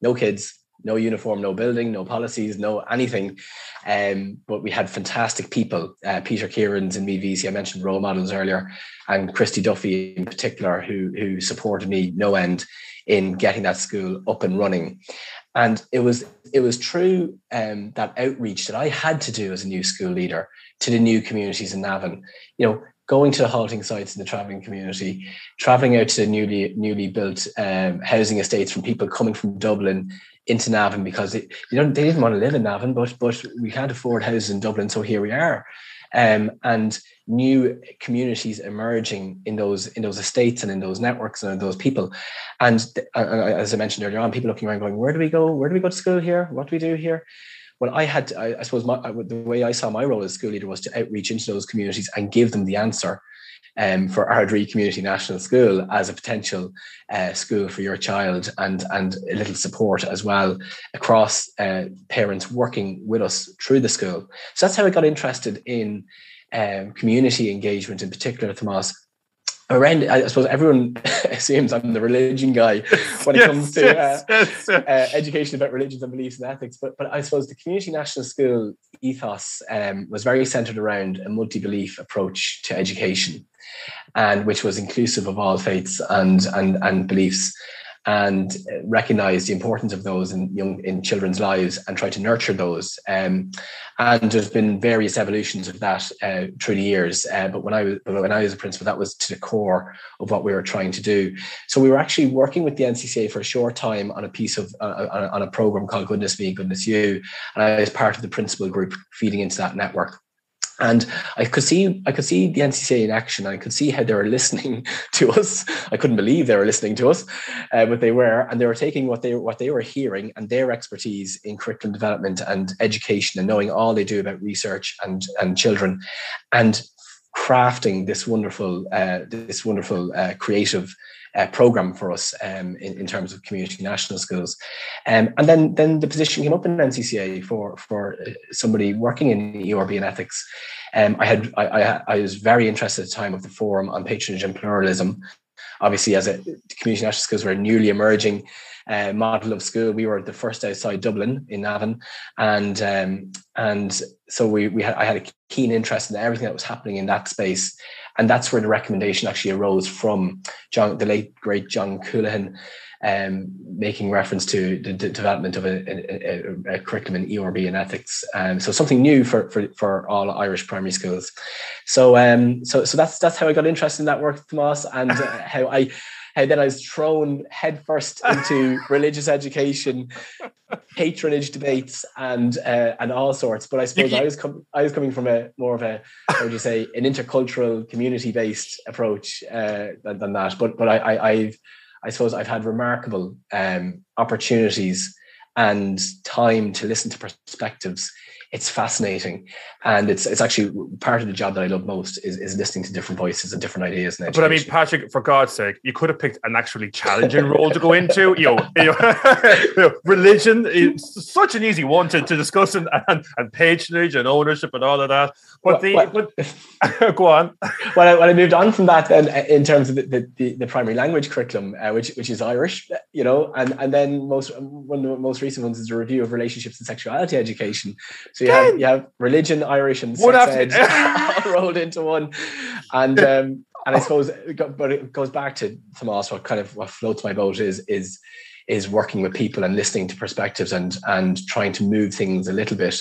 no kids, no uniform, no building, no policies, no anything. Um, but we had fantastic people. Uh, Peter Kieran's in Meath VEC, I mentioned role models earlier, and Christy Duffy in particular, who who supported me no end in getting that school up and running and it was it was true um, that outreach that I had to do as a new school leader to the new communities in Navan. You know, going to the halting sites in the traveling community, traveling out to the newly newly built um, housing estates from people coming from Dublin into Navan because they, they don't they didn't want to live in Navan, but but we can't afford houses in Dublin, so here we are. Um, and new communities emerging in those in those estates and in those networks and those people. And uh, as I mentioned earlier on, people looking around going, "Where do we go? Where do we go to school here? What do we do here?" Well, I had, I, I suppose, my, the way I saw my role as school leader was to outreach into those communities and give them the answer um, for Ard Rí Community National School as a potential uh, school for your child and, and a little support as well across uh, parents working with us through the school. So that's how I got interested in um, community engagement in particular, Tomas around i suppose everyone <laughs> assumes i'm the religion guy when it yes, comes to yes, uh, yes, uh, education about religions and beliefs and ethics but but i suppose the community national school ethos um, was very centered around a multi-belief approach to education and which was inclusive of all faiths and and and beliefs and recognize the importance of those in young in children's lives and try to nurture those. Um, and there's been various evolutions of that uh, through the years. Uh, but when I was when I was a principal, that was to the core of what we were trying to do. So we were actually working with the NCCA for a short time on a piece of uh, on a program called Goodness Me, Goodness You, and I was part of the principal group feeding into that network and I could see I could see the NCCA in action. I could see how they were listening <laughs> to us. I couldn't believe they were listening to us, uh, but they were, and they were taking what they what they were hearing and their expertise in curriculum development and education and knowing all they do about research and and children, and crafting this wonderful uh, this wonderful uh, creative uh, program for us um, in, in terms of community national schools. Um, and then then the position came up in NCCA for for uh, somebody working in ERB and ethics. Um, I had I, I, I was very interested at the time of the forum on patronage and pluralism. Obviously, as a community national schools were newly emerging uh, model of school. We were the first outside Dublin in Navan, and um, and so we we had I had a keen interest in everything that was happening in that space, and that's where the recommendation actually arose from John, the late great John Coolahan, um, making reference to the, the development of a, a, a, curriculum in ERB and ethics. Um, so something new for, for, for all Irish primary schools. So um, so so that's that's how I got interested in that work, Tomas, and uh, how I how then I was thrown headfirst into <laughs> religious education, patronage debates, and uh, and all sorts. But I suppose I was com- I was coming from a more of a how would you say an intercultural, community based approach uh, than, than, that. But but I, I I've I suppose I've had remarkable um, opportunities and time to listen to perspectives it's fascinating and it's it's actually part of the job that I love most is, is listening to different voices and different ideas. but I mean, Patrick, for God's sake, you could have picked an actually challenging role to go <laughs> into. You know, <laughs> you know, religion is such an easy one to, to discuss and, and, and patronage and ownership and all of that. But the well, but, <laughs> go on. When I, when I moved on from that, then uh, in terms of the, the, the primary language curriculum, uh, which which is Irish, you know, and and then most one of the most recent ones is a review of relationships and sexuality education. So you have you have religion, Irish, and sex ed <laughs> rolled into one, and um, and I suppose, but it goes back to Tomas. What kind of what floats my boat is is is working with people and listening to perspectives and and trying to move things a little bit,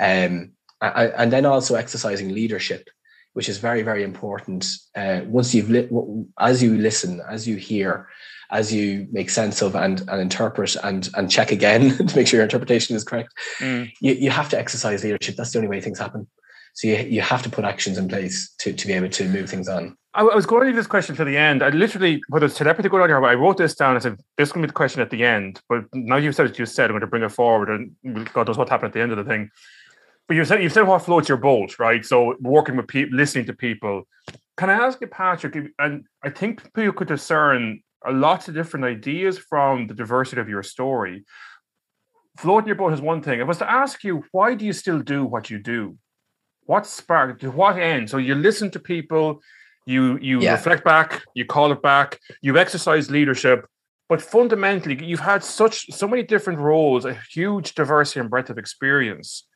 um, and then also exercising leadership, which is very very important. Uh, once you've lit, as you listen, as you hear, as you make sense of and, and interpret and and check again <laughs> to make sure your interpretation is correct. Mm. You, you have to exercise leadership. That's the only way things happen. So you, you have to put actions in place to, to be able to move things on. I, was going to leave this question to the end. I literally put a telepathy going on here, I wrote this down. I said, this is going to be the question at the end. But now you've said it, you said, I'm going to bring it forward and God knows what happened at the end of the thing. But you said, you said what floats your boat, right? So working with people, listening to people. Can I ask you, Patrick, and I think people could discern a lots of different ideas from the diversity of your story. Floating your boat is one thing. If I was to ask you, why do you still do what you do? What spark? To what end? So you listen to people, you you yeah. reflect back, you call it back, you exercise leadership, but fundamentally, you've had such so many different roles, a huge diversity and breadth of experience.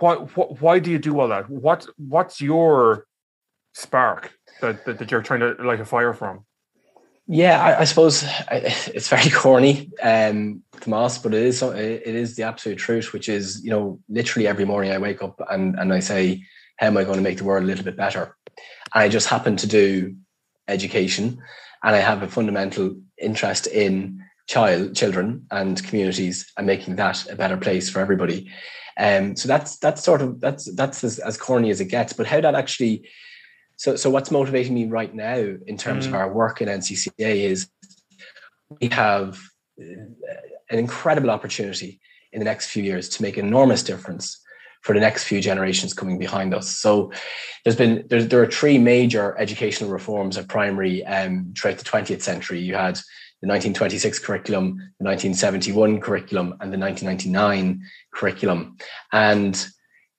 Why, why, why do you do all that? What what's your spark that, that, that you're trying to light a fire from? Yeah, I, I, suppose it's very corny, um, Tomas, but it is it is the absolute truth, which is you know literally every morning I wake up and and I say, how am I going to make the world a little bit better? I just happen to do education, and I have a fundamental interest in child children and communities and making that a better place for everybody. Um, so that's that's sort of that's that's as, as corny as it gets. But how that actually so so what's motivating me right now in terms mm. of our work in NCCA is we have uh, an incredible opportunity in the next few years to make enormous difference for the next few generations coming behind us. So there's been there, there are three major educational reforms at primary um, throughout the 20th century. You had the 1926 curriculum, the 1971 curriculum, and the 1999 curriculum. And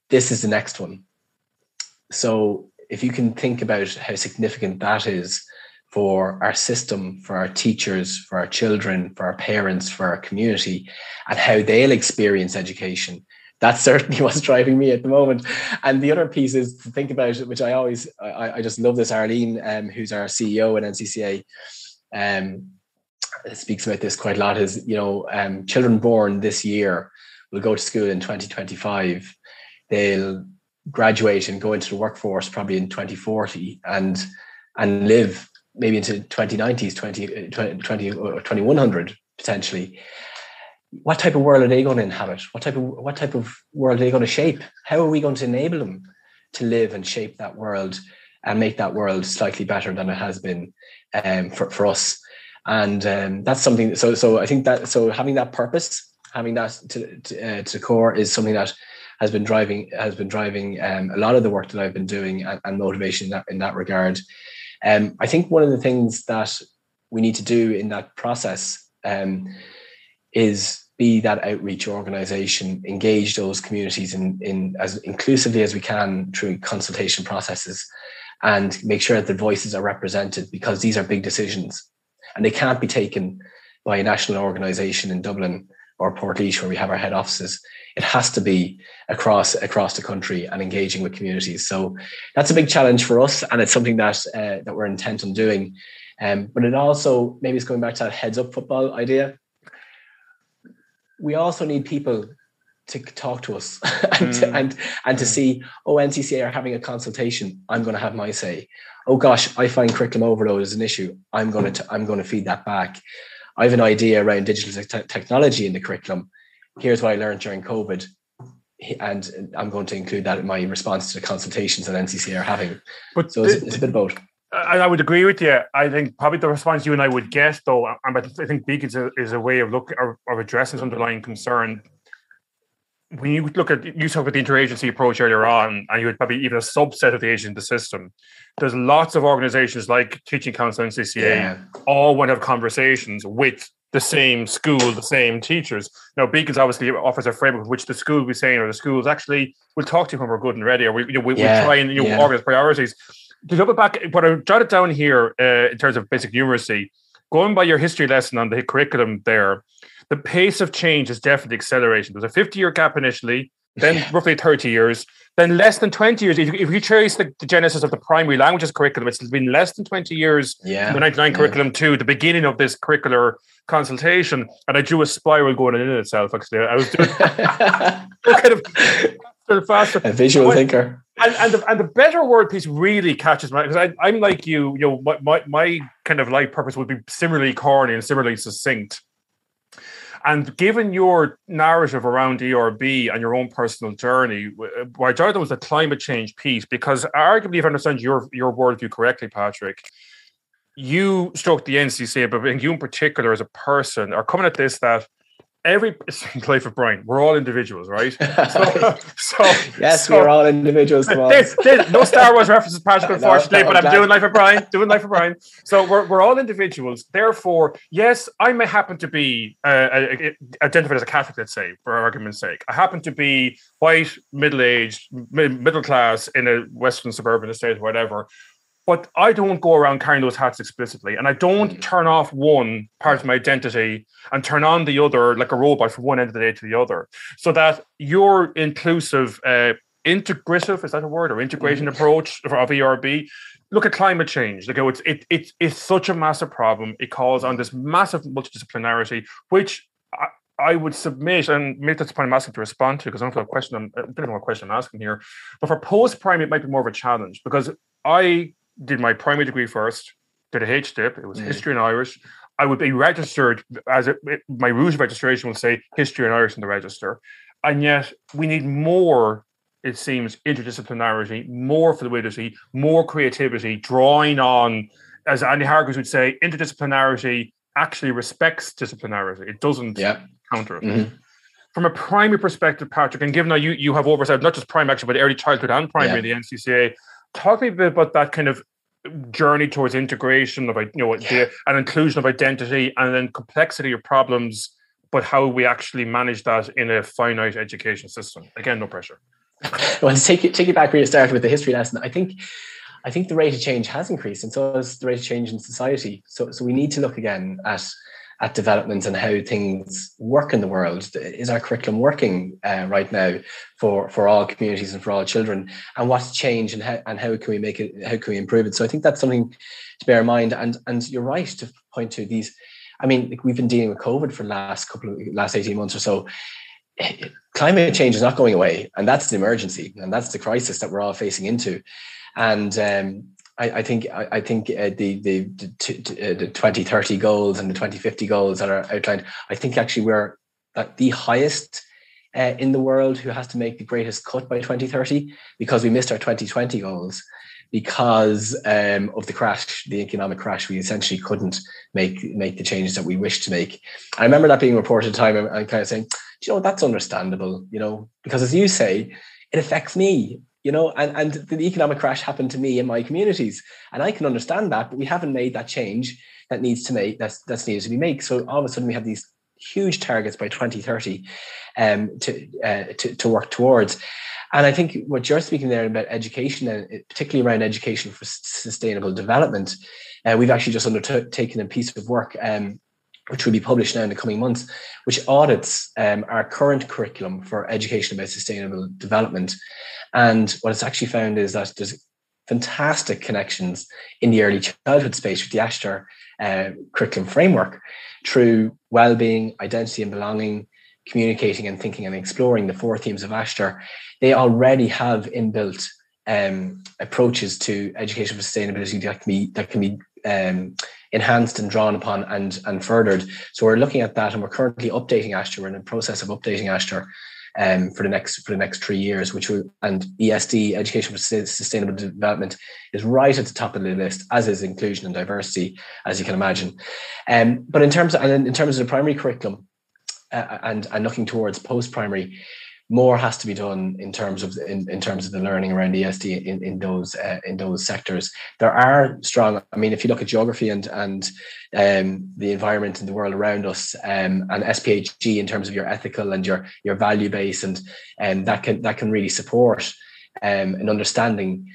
this is the next one. So if you can think about how significant that is for our system, for our teachers, for our children, for our parents, for our community, and how they'll experience education. That's <laughs> certainly what's driving me at the moment. And the other piece is to think about, which I always, I, I just love this. Arlene, um, who's our CEO at NCCA, um, speaks about this quite a lot. Is you know, um, children born this year will go to school in 2025. They'll graduate and go into the workforce probably in 2040 and and live maybe into 2090s 20, 20, 20 or 2100 potentially. What type of world are they going to inhabit? What type of what type of world are they going to shape? How are we going to enable them to live and shape that world and make that world slightly better than it has been um, for, for us? And um, that's something so so i think that so having that purpose having that to, to, uh, to core is something that has been driving has been driving um, a lot of the work that I've been doing and, and motivation in that, in that regard. Um, I think one of the things that we need to do in that process um, is be that outreach organization, engage those communities in, in as inclusively as we can through consultation processes and make sure that the voices are represented because these are big decisions and they can't be taken by a national organization in Dublin or Portlaoise where we have our head offices it has to be across across the country and engaging with communities. So that's a big challenge for us, and it's something that uh, that we're intent on doing. Um, but it also maybe it's going back to that heads up football idea. We also need people to talk to us <laughs> and, mm. to, and and to mm. see oh NCCA are having a consultation. I'm going to have my say. Oh gosh, I find curriculum overload is an issue. I'm going to I'm going to feed that back. I have an idea around digital te- technology in the curriculum here's what I learned during COVID. And I'm going to include that in my response to the consultations that NCC are having. But so it's, it's a bit of both. I would agree with you. I think probably the response you and I would get, though, and I think Beacons is a way of looking of addressing this underlying concern. When you look at you talk about the interagency approach earlier on, and you would probably even a subset of the agency system. There's lots of organisations like Teaching Council and NCCA yeah. all want to have conversations with the same school, the same teachers. Now, Beacons obviously offers a framework which the school will be saying, or the schools actually will talk to you when we're good and ready, or we, you know, we, yeah, we try and you know, yeah. organize priorities. To jump it back, what I jotted down here uh, in terms of basic numeracy, going by your history lesson on the curriculum there, the pace of change is definitely accelerating. There's a 50 year gap initially, then roughly 30 years, then less than 20 years. If, if you trace the, the, genesis of the primary languages curriculum, it's been less than 20 years yeah. the 99 yeah. curriculum to the beginning of this curricular consultation. And I drew a spiral going in itself, actually. I was doing <laughs> kind of faster. A visual when, thinker. And, and, the, and the better word piece really catches my because I'm like you, you know, my, my, my kind of life purpose would be similarly corny and similarly succinct. And given your narrative around ERB and your own personal journey, why Jonathan was the climate change piece, because arguably, if I understand your your worldview correctly, Patrick, you struck the NCC, but you in particular as a person are coming at this that every life of Brian, we're all individuals, right? <laughs> So, so yes, so, we're all individuals. There's, there's no Star Wars references, <laughs> Patrick, unfortunately, no, no, but I'm doing life of Brian, doing life of Brian. So we're, we're all individuals. Therefore, yes, I may happen to be uh, identified as a Catholic, let's say, for argument's sake. I happen to be white, middle aged, middle class in a Western suburban estate, whatever. But I don't go around carrying those hats explicitly, and I don't mm. turn off one part of my identity and turn on the other like a robot from one end of the day to the other. So that your inclusive, uh, integrative is that a word or integration mm. approach of ERB? Look at climate change. Like it's it, it it's such a massive problem. It calls on this massive multidisciplinarity, which I, I would submit, and maybe that's the point I'm asking to respond to, because I don't know a question. I'm, I don't know what question I'm asking here. But for post prime, it might be more of a challenge because I did my primary degree first, did a HDip, it was mm. history and Irish. I would be registered as a, my rules of registration will say history and Irish in the register. And yet we need more, it seems, interdisciplinarity, more fluidity, more creativity, drawing on, as Andy Hargreaves would say, interdisciplinarity actually respects disciplinarity. It doesn't yeah. counter it. Mm-hmm. From a primary perspective, Patrick, and given that you, you have oversight not just primary actually, but early childhood and primary yeah. in the NCCA, talk to me a bit about that kind of journey towards integration of you know yeah. an inclusion of identity and then complexity of problems but how we actually manage that in a finite education system. Again no pressure. <laughs> Well to take you take you back where you started with the history lesson. I think i think the rate of change has increased and so has the rate of change in society. So so we need to look again at at developments and how things work in the world. Is our curriculum working uh, right now for, for all communities and for all children? And what's changed and how, and how can we make it, how can we improve it? So I think that's something to bear in mind. And, and you're right to point to these. I mean, we've been dealing with COVID for the last couple of last 18 months or so. Climate change is not going away, and that's the emergency, and that's the crisis that we're all facing into. And um, I, I think I, I think uh, the the the, uh, the twenty thirty goals and the twenty fifty goals that are outlined. I think actually we're at the highest uh, in the world who has to make the greatest cut by twenty thirty because we missed our twenty twenty goals because um, of the crash, the economic crash. We essentially couldn't make make the changes that we wished to make. I remember that being reported at the time and kind of saying, you know, that's understandable, you know, because as you say, it affects me you know, and, and the economic crash happened to me in my communities. And I can understand that, but we haven't made that change that needs to make that's that's needed to be made. So all of a sudden we have these huge targets by 2030 um, to, uh, to, to work towards. And I think what you're speaking there about education, and particularly around education for sustainable development, uh, we've actually just undertaken a piece of work um, which will be published now in the coming months, which audits um, our current curriculum for education about sustainable development. And what it's actually found is that there's fantastic connections in the early childhood space with the Aistear uh, curriculum framework through well-being, identity and belonging, communicating and thinking and exploring the four themes of Aistear. They already have inbuilt um, approaches to education for sustainability that can be that can be um, enhanced and drawn upon and and furthered. So we're looking at that, and we're currently updating Aistear. We're in the process of updating Aistear um, for the next for the next three years, which will and ESD Education for Sustainable Development is right at the top of the list, as is inclusion and diversity, as you can imagine. Um, but in terms of, and in terms of the primary curriculum, uh, and and looking towards post primary, more has to be done in terms of in, in terms of the learning around ESD in, in those uh, in those sectors. There are strong. I mean, if you look at geography and and um, the environment and the world around us, um, and SPHE in terms of your ethical and your your value base, and and um, that can that can really support um, an understanding.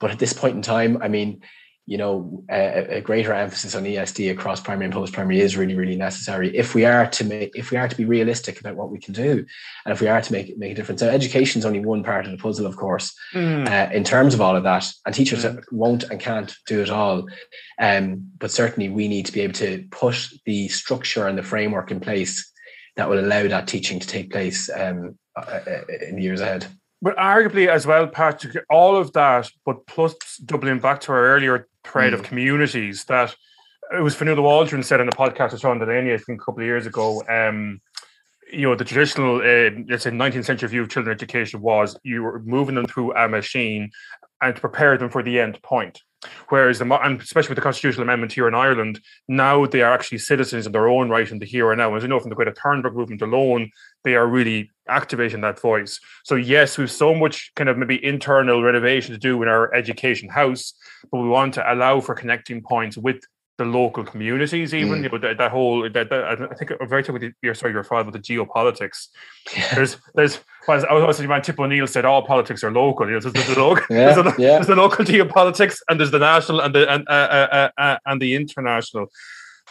But at this point in time, I mean, you know, a, a, greater emphasis on ESD across primary and post primary is really, really necessary if we are to make if we are to be realistic about what we can do, and if we are to make make a difference. So education is only one part of the puzzle, of course, mm. uh, in terms of all of that, and teachers mm. won't and can't do it all. Um, but certainly, we need to be able to put the structure and the framework in place that will allow that teaching to take place um, uh, uh in the years ahead. But arguably as well, Patrick, all of that, but plus doubling back to our earlier thread mm. of communities that it was Fionnuala Waldron said in the podcast with Sean Delaney, I think a couple of years ago, um, you know, the traditional, uh, let's say, 19th century view of children education was you were moving them through a machine and to prepare them for the end point. Whereas, the, and especially with the constitutional amendment here in Ireland, now they are actually citizens in their own right in the here and now. As you know from the Greta Thunberg movement alone, they are really activating that voice. So yes, we've so much kind of maybe internal renovation to do in our education house, but we want to allow for connecting points with the local communities, even mm. you know that, that whole that, that, I think I'm very talking with your sorry your father with the geopolitics. Yeah. There's there's I was also man Tip O'Neill said all politics are local. You know, there's, there's, the local, <laughs> yeah, there's, the, yeah. there's the local geopolitics and there's the national and the and uh, uh, uh, uh and the international.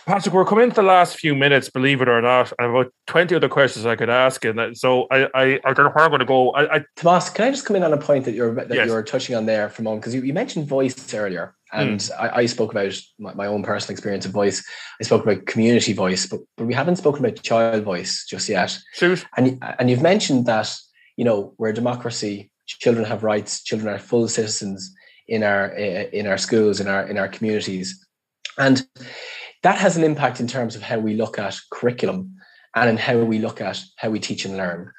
Patrick, we're coming to the last few minutes, believe it or not. I have about 20 other questions I could ask. And so I, I, I don't know where I'm going to go. I, I, Tomas, can I just come in on a point that you're, that yes. you're touching on there for a moment? Because you, you mentioned voice earlier. And mm. I, I, spoke about my, my, own personal experience of voice. I spoke about community voice, but, but we haven't spoken about child voice just yet. Shoot. And, and you've mentioned that, you know, we're a democracy, children have rights, children are full citizens in our in our schools in our in our communities and that has an impact in terms of how we look at curriculum and in how we look at how we teach and learn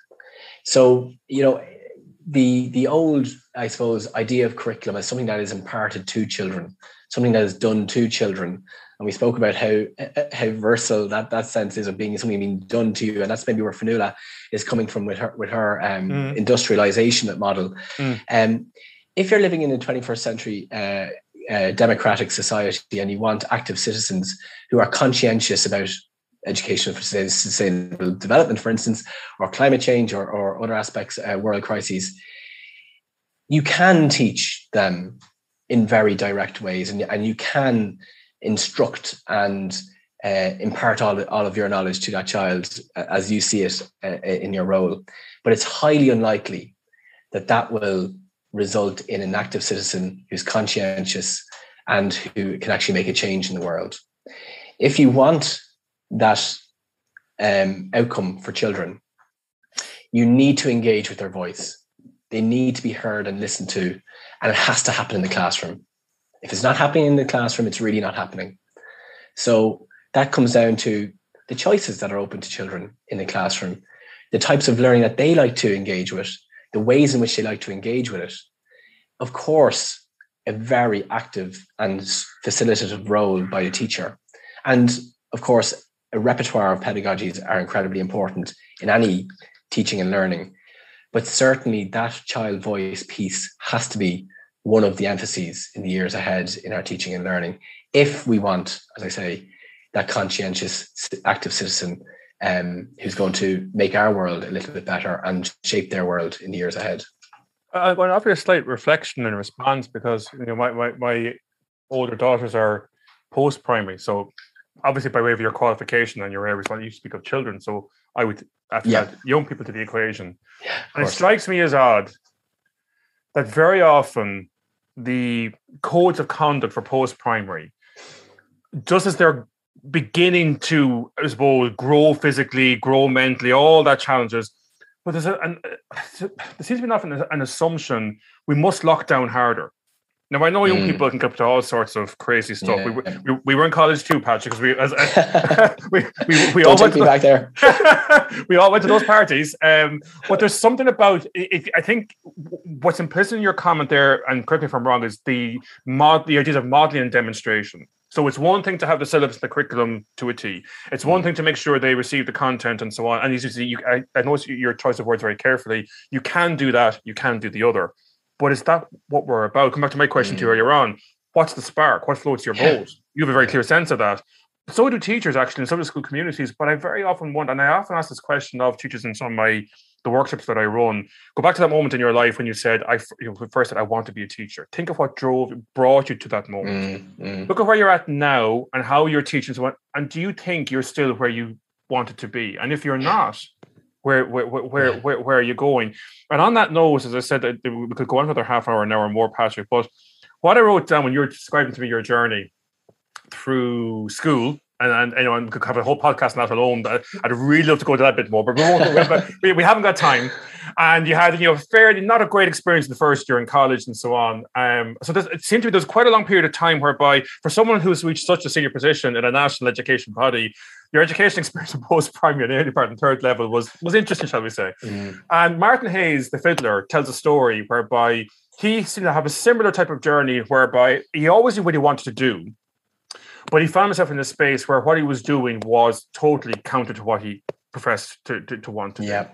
so you know the the old i suppose idea of curriculum as something that is imparted to children something that is done to children and we spoke about how how versatile that that sense is of being something being done to you and that's maybe where Fionnuala is coming from with her with her um, mm. industrialization model mm. um, if you're living in a 21st century uh, democratic society and you want active citizens who are conscientious about education for sustainable development, for instance, or climate change or, or other aspects, uh, world crises, you can teach them in very direct ways and, and you can instruct and uh, impart all, all of your knowledge to that child uh, as you see it uh, in your role. But it's highly unlikely that that will result in an active citizen who's conscientious and who can actually make a change in the world. If you want that um, outcome for children, you need to engage with their voice. They need to be heard and listened to, and it has to happen in the classroom. If it's not happening in the classroom, it's really not happening. So that comes down to the choices that are open to children in the classroom, the types of learning that they like to engage with, the ways in which they like to engage with it. Of course, a very active and facilitative role by a teacher. And of course, a repertoire of pedagogies are incredibly important in any teaching and learning. But certainly that child voice piece has to be one of the emphases in the years ahead in our teaching and learning. If we want, as I say, that conscientious, active citizen um, who's going to make our world a little bit better and shape their world in the years ahead. Going to offer a slight reflection and response because you know my, my, my older daughters are post primary, so obviously by way of your qualification and your areas, you speak of children, so I would have yeah. add young people to the equation. Yeah, and it strikes me as odd that very often the codes of conduct for post primary, just as they're beginning to, I suppose, grow physically, grow mentally, all that challenges. But there's a, an, there seems to be often an assumption we must lock down harder. Now I know young mm. people can get up to all sorts of crazy stuff. Yeah. We, we, we were in college too, Patrick, because we as, <laughs> we we, we all went to, back there. <laughs> we all went to those parties. Um, but there's something about it, I think what's implicit in your comment there, and correct me if I'm wrong, is the mod the ideas of modeling and demonstration. So it's one thing to have the syllabus, the curriculum to a T. It's one mm. thing to make sure they receive the content and so on. And you see, you, I, I notice your choice of words very carefully. You can do that. You can do the other. But is that what we're about? Come back to my question mm. to you mm. earlier on. What's the spark? What floats your boat? You have a very clear sense of that. So do teachers actually in some of the school communities. But I very often want, and I often ask this question of teachers in some of my the workshops that I run. Go back to that moment in your life when you said, "I you know, first said I want to be a teacher." Think of what drove, brought you to that moment. Mm, mm. Look at where you're at now and how you're teaching. So, and do you think you're still where you wanted to be? And if you're not, where where where where, where, are you going? And on that note, as I said, we could go on another half hour, an hour more, Patrick. But what I wrote down when you were describing to me your journey through school, and, and you know, and could have a whole podcast on that alone. But I'd really love to go into that a bit more, but we, won't, we, we haven't got time. And you had, you know, fairly not a great experience in the first year in college and so on. Um, so it seemed to me there's quite a long period of time whereby, for someone who's reached such a senior position in a national education body, your education <laughs> experience in post primary and early part and third level was was interesting, shall we say? Mm. And Martin Hayes, the fiddler, tells a story whereby he seemed to have a similar type of journey whereby he always knew what he wanted to do, but he found himself in a space where what he was doing was totally counter to what he professed to, to, to want to yeah. do.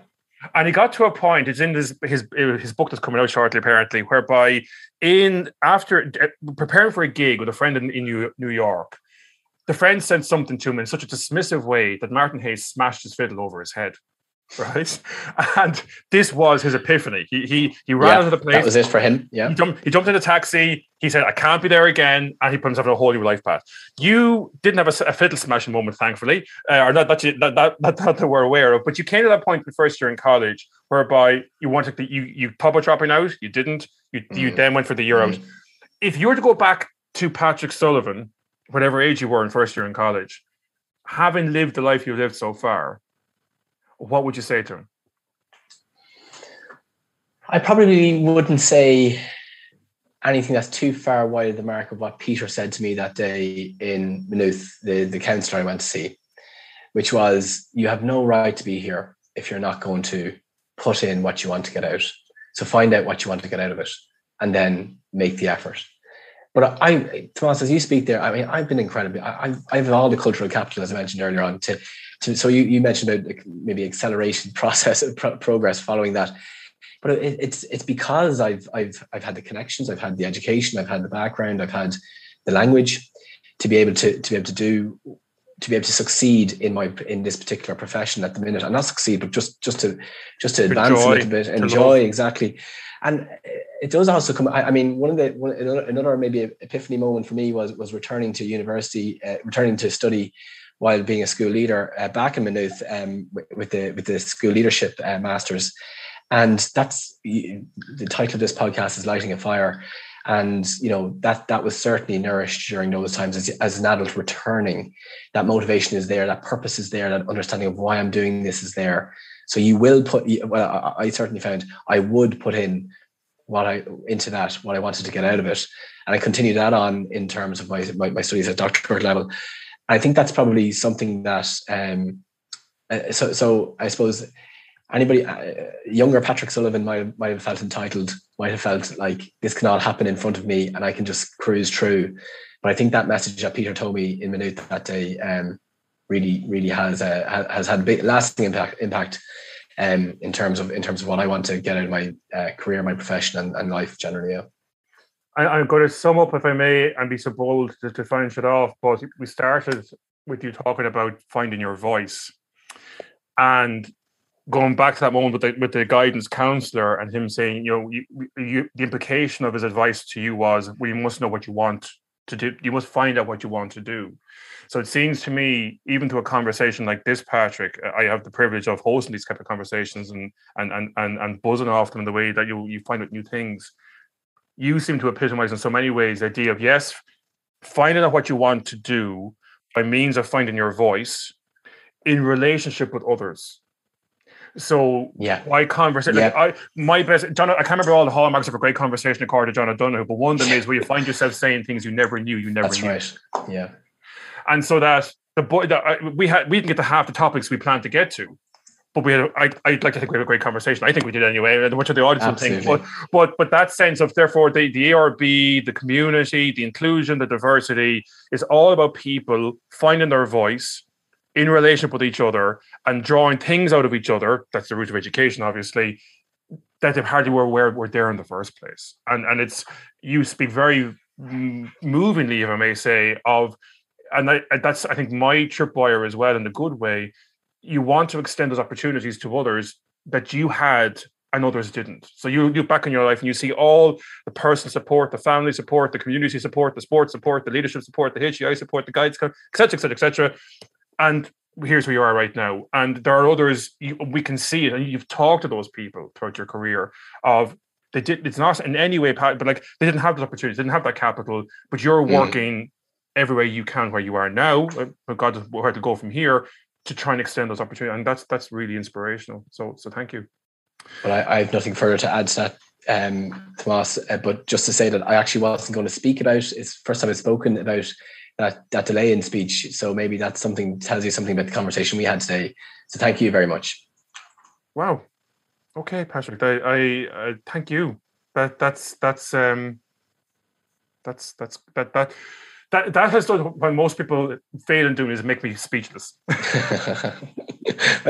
And he got to a point. It's in his his his book that's coming out shortly, apparently, whereby in after uh, preparing for a gig with a friend in, in New, New York, the friend sent something to him in such a dismissive way that Martin Hayes smashed his fiddle over his head. Right, <laughs> and this was his epiphany. He he he ran yeah, out of the place. That was it for him. Yeah, he jumped, he jumped in a taxi. He said, "I can't be there again," and he put himself on a whole new life path. You didn't have a, a fiddle smashing moment, thankfully, uh, or not that, you, that, that, that that we're aware of. But you came to that point in the first year in college, whereby you wanted to you you public dropping out. You didn't. You mm. you then went for the Euros. mm. If you were to go back to Patrick Sullivan whatever age you were in first year in college, having lived the life you've lived so far, what would you say to him? I probably wouldn't say anything that's too far wide of the mark of what Peter said to me that day in Maynooth, the, the counsellor I went to see, which was you have no right to be here if you're not going to put in what you want to get out. So find out what you want to get out of it and then make the effort. But I, Tomas, as you speak there, I mean, I've been incredibly, I, I have all the cultural capital, as I mentioned earlier on, to, to so you, you mentioned about maybe acceleration <laughs> process, pro- progress following that. But it, it's it's because I've I've I've had the connections, I've had the education, I've had the background, I've had the language to be able to to be able to do to be able to succeed in my in this particular profession at the minute. And not succeed but just just to just to advance enjoy, a little bit enjoy exactly. And it does also come i, I mean one of the one, another, another maybe epiphany moment for me was was returning to university uh, returning to study while being a school leader uh, back in Maynooth um, with, the with the school leadership uh, masters. And that's the title of this podcast is lighting a fire. And you know that that was certainly nourished during those times as, as an adult returning. That motivation is there that purpose is there that understanding of why i'm doing this is there. So you will put well i, I certainly found i would put in what i into that what i wanted to get out of it. And i continue that on in terms of my my, my studies at doctorate level i think that's probably something that um uh, so so i suppose anybody uh, younger Patrick Sullivan might might have felt entitled, might have felt like this cannot happen in front of me, and I can just cruise through. But I think that message that Peter told me in Maynooth that day um, really, really has uh, has had a big lasting impact impact um, in terms of in terms of what I want to get out of my uh, career, my profession, and, and life generally. Yeah. I, am going to sum up, if I may, and be so bold to, to finish it off. But we started with you talking about finding your voice, and going back to that moment with the, with the guidance counselor and him saying, you know, you, you, the implication of his advice to you was, well, you must know what you want to do. You must find out what you want to do. So it seems to me, even to a conversation like this, Patrick, uh, I have the privilege of hosting these type of conversations and and and and, and buzzing off them in the way that you you find out new things. You seem to epitomize in so many ways the idea of yes, finding out what you want to do by means of finding your voice in relationship with others so yeah, why conversation? Yeah. Like, I my best John. I can't remember all the hallmarks of a great conversation according to John O'Donohue, but one of them is where you find yourself saying things you never knew you never That's knew. Right. Yeah, and so that the boy that I, we had we didn't get to half the topics we planned to get to. But we had, I, I'd like to think we had a great conversation. I think we did anyway. Much of the audience will think, but, but, but that sense of therefore the, the ARB, the community, the inclusion, the diversity is all about people finding their voice, in relationship with each other and drawing things out of each other that's the root of education obviously that they hardly were aware were there in the first place and and it's you speak very movingly if i may say of and I, that's i think my tripwire as well in a good way you want to extend those opportunities to others that you had and others didn't. So you look back in your life and you see all the personal support, the family support, the community support, the sports support, the leadership support, the HEI support, the guides, etc., etc., etc and here's where you are right now. And there are others you, we can see it, and you've talked to those people throughout your career of they did. It's not in any way, but like they didn't have those opportunities, didn't have that capital, but you're mm. working every way you can where you are now. Uh, but God, where to go from here to try and extend those opportunities, and that's that's really inspirational. So so thank you. Well, I, I have nothing further to add to that um, Tomas. Uh, but just to say that I actually wasn't going to speak about. It's first time I've spoken about that that delay in speech. So maybe that's something tells you something about the conversation we had today. So thank you very much. Wow. Okay, Patrick. I, I, I thank you. That that's that's um that's that's that that that that has done what most people fail in doing is make me speechless. <laughs>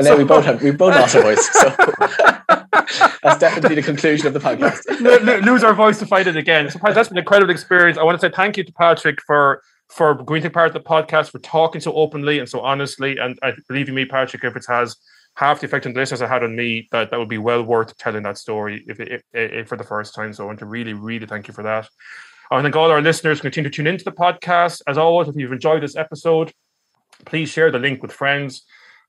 so, we both have we both lost our voice, so <laughs> that's definitely the conclusion of the podcast. <laughs> Lose our voice to fight it again. So that's been an incredible experience. I want to say thank you to Patrick for for going to part of the podcast, for talking so openly and so honestly. And I believe in me, Patrick, if it has half the effect on this as it had on me, that that would be well worth telling that story if, if, if for the first time. So I want to really, really thank you for that. Uh, I thank all our listeners continue to tune into the podcast. As always, if you've enjoyed this episode, please share the link with friends.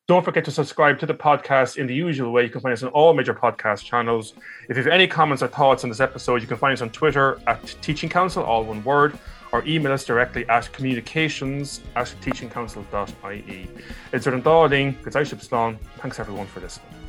Don't forget to subscribe to the podcast in the usual way. You can find us on all major podcast channels. If you have any comments or thoughts on this episode, you can find us on Twitter at Teaching Council, all one word, or email us directly at communications at teachingcouncil.ie. It's an darling, Thanks everyone for listening.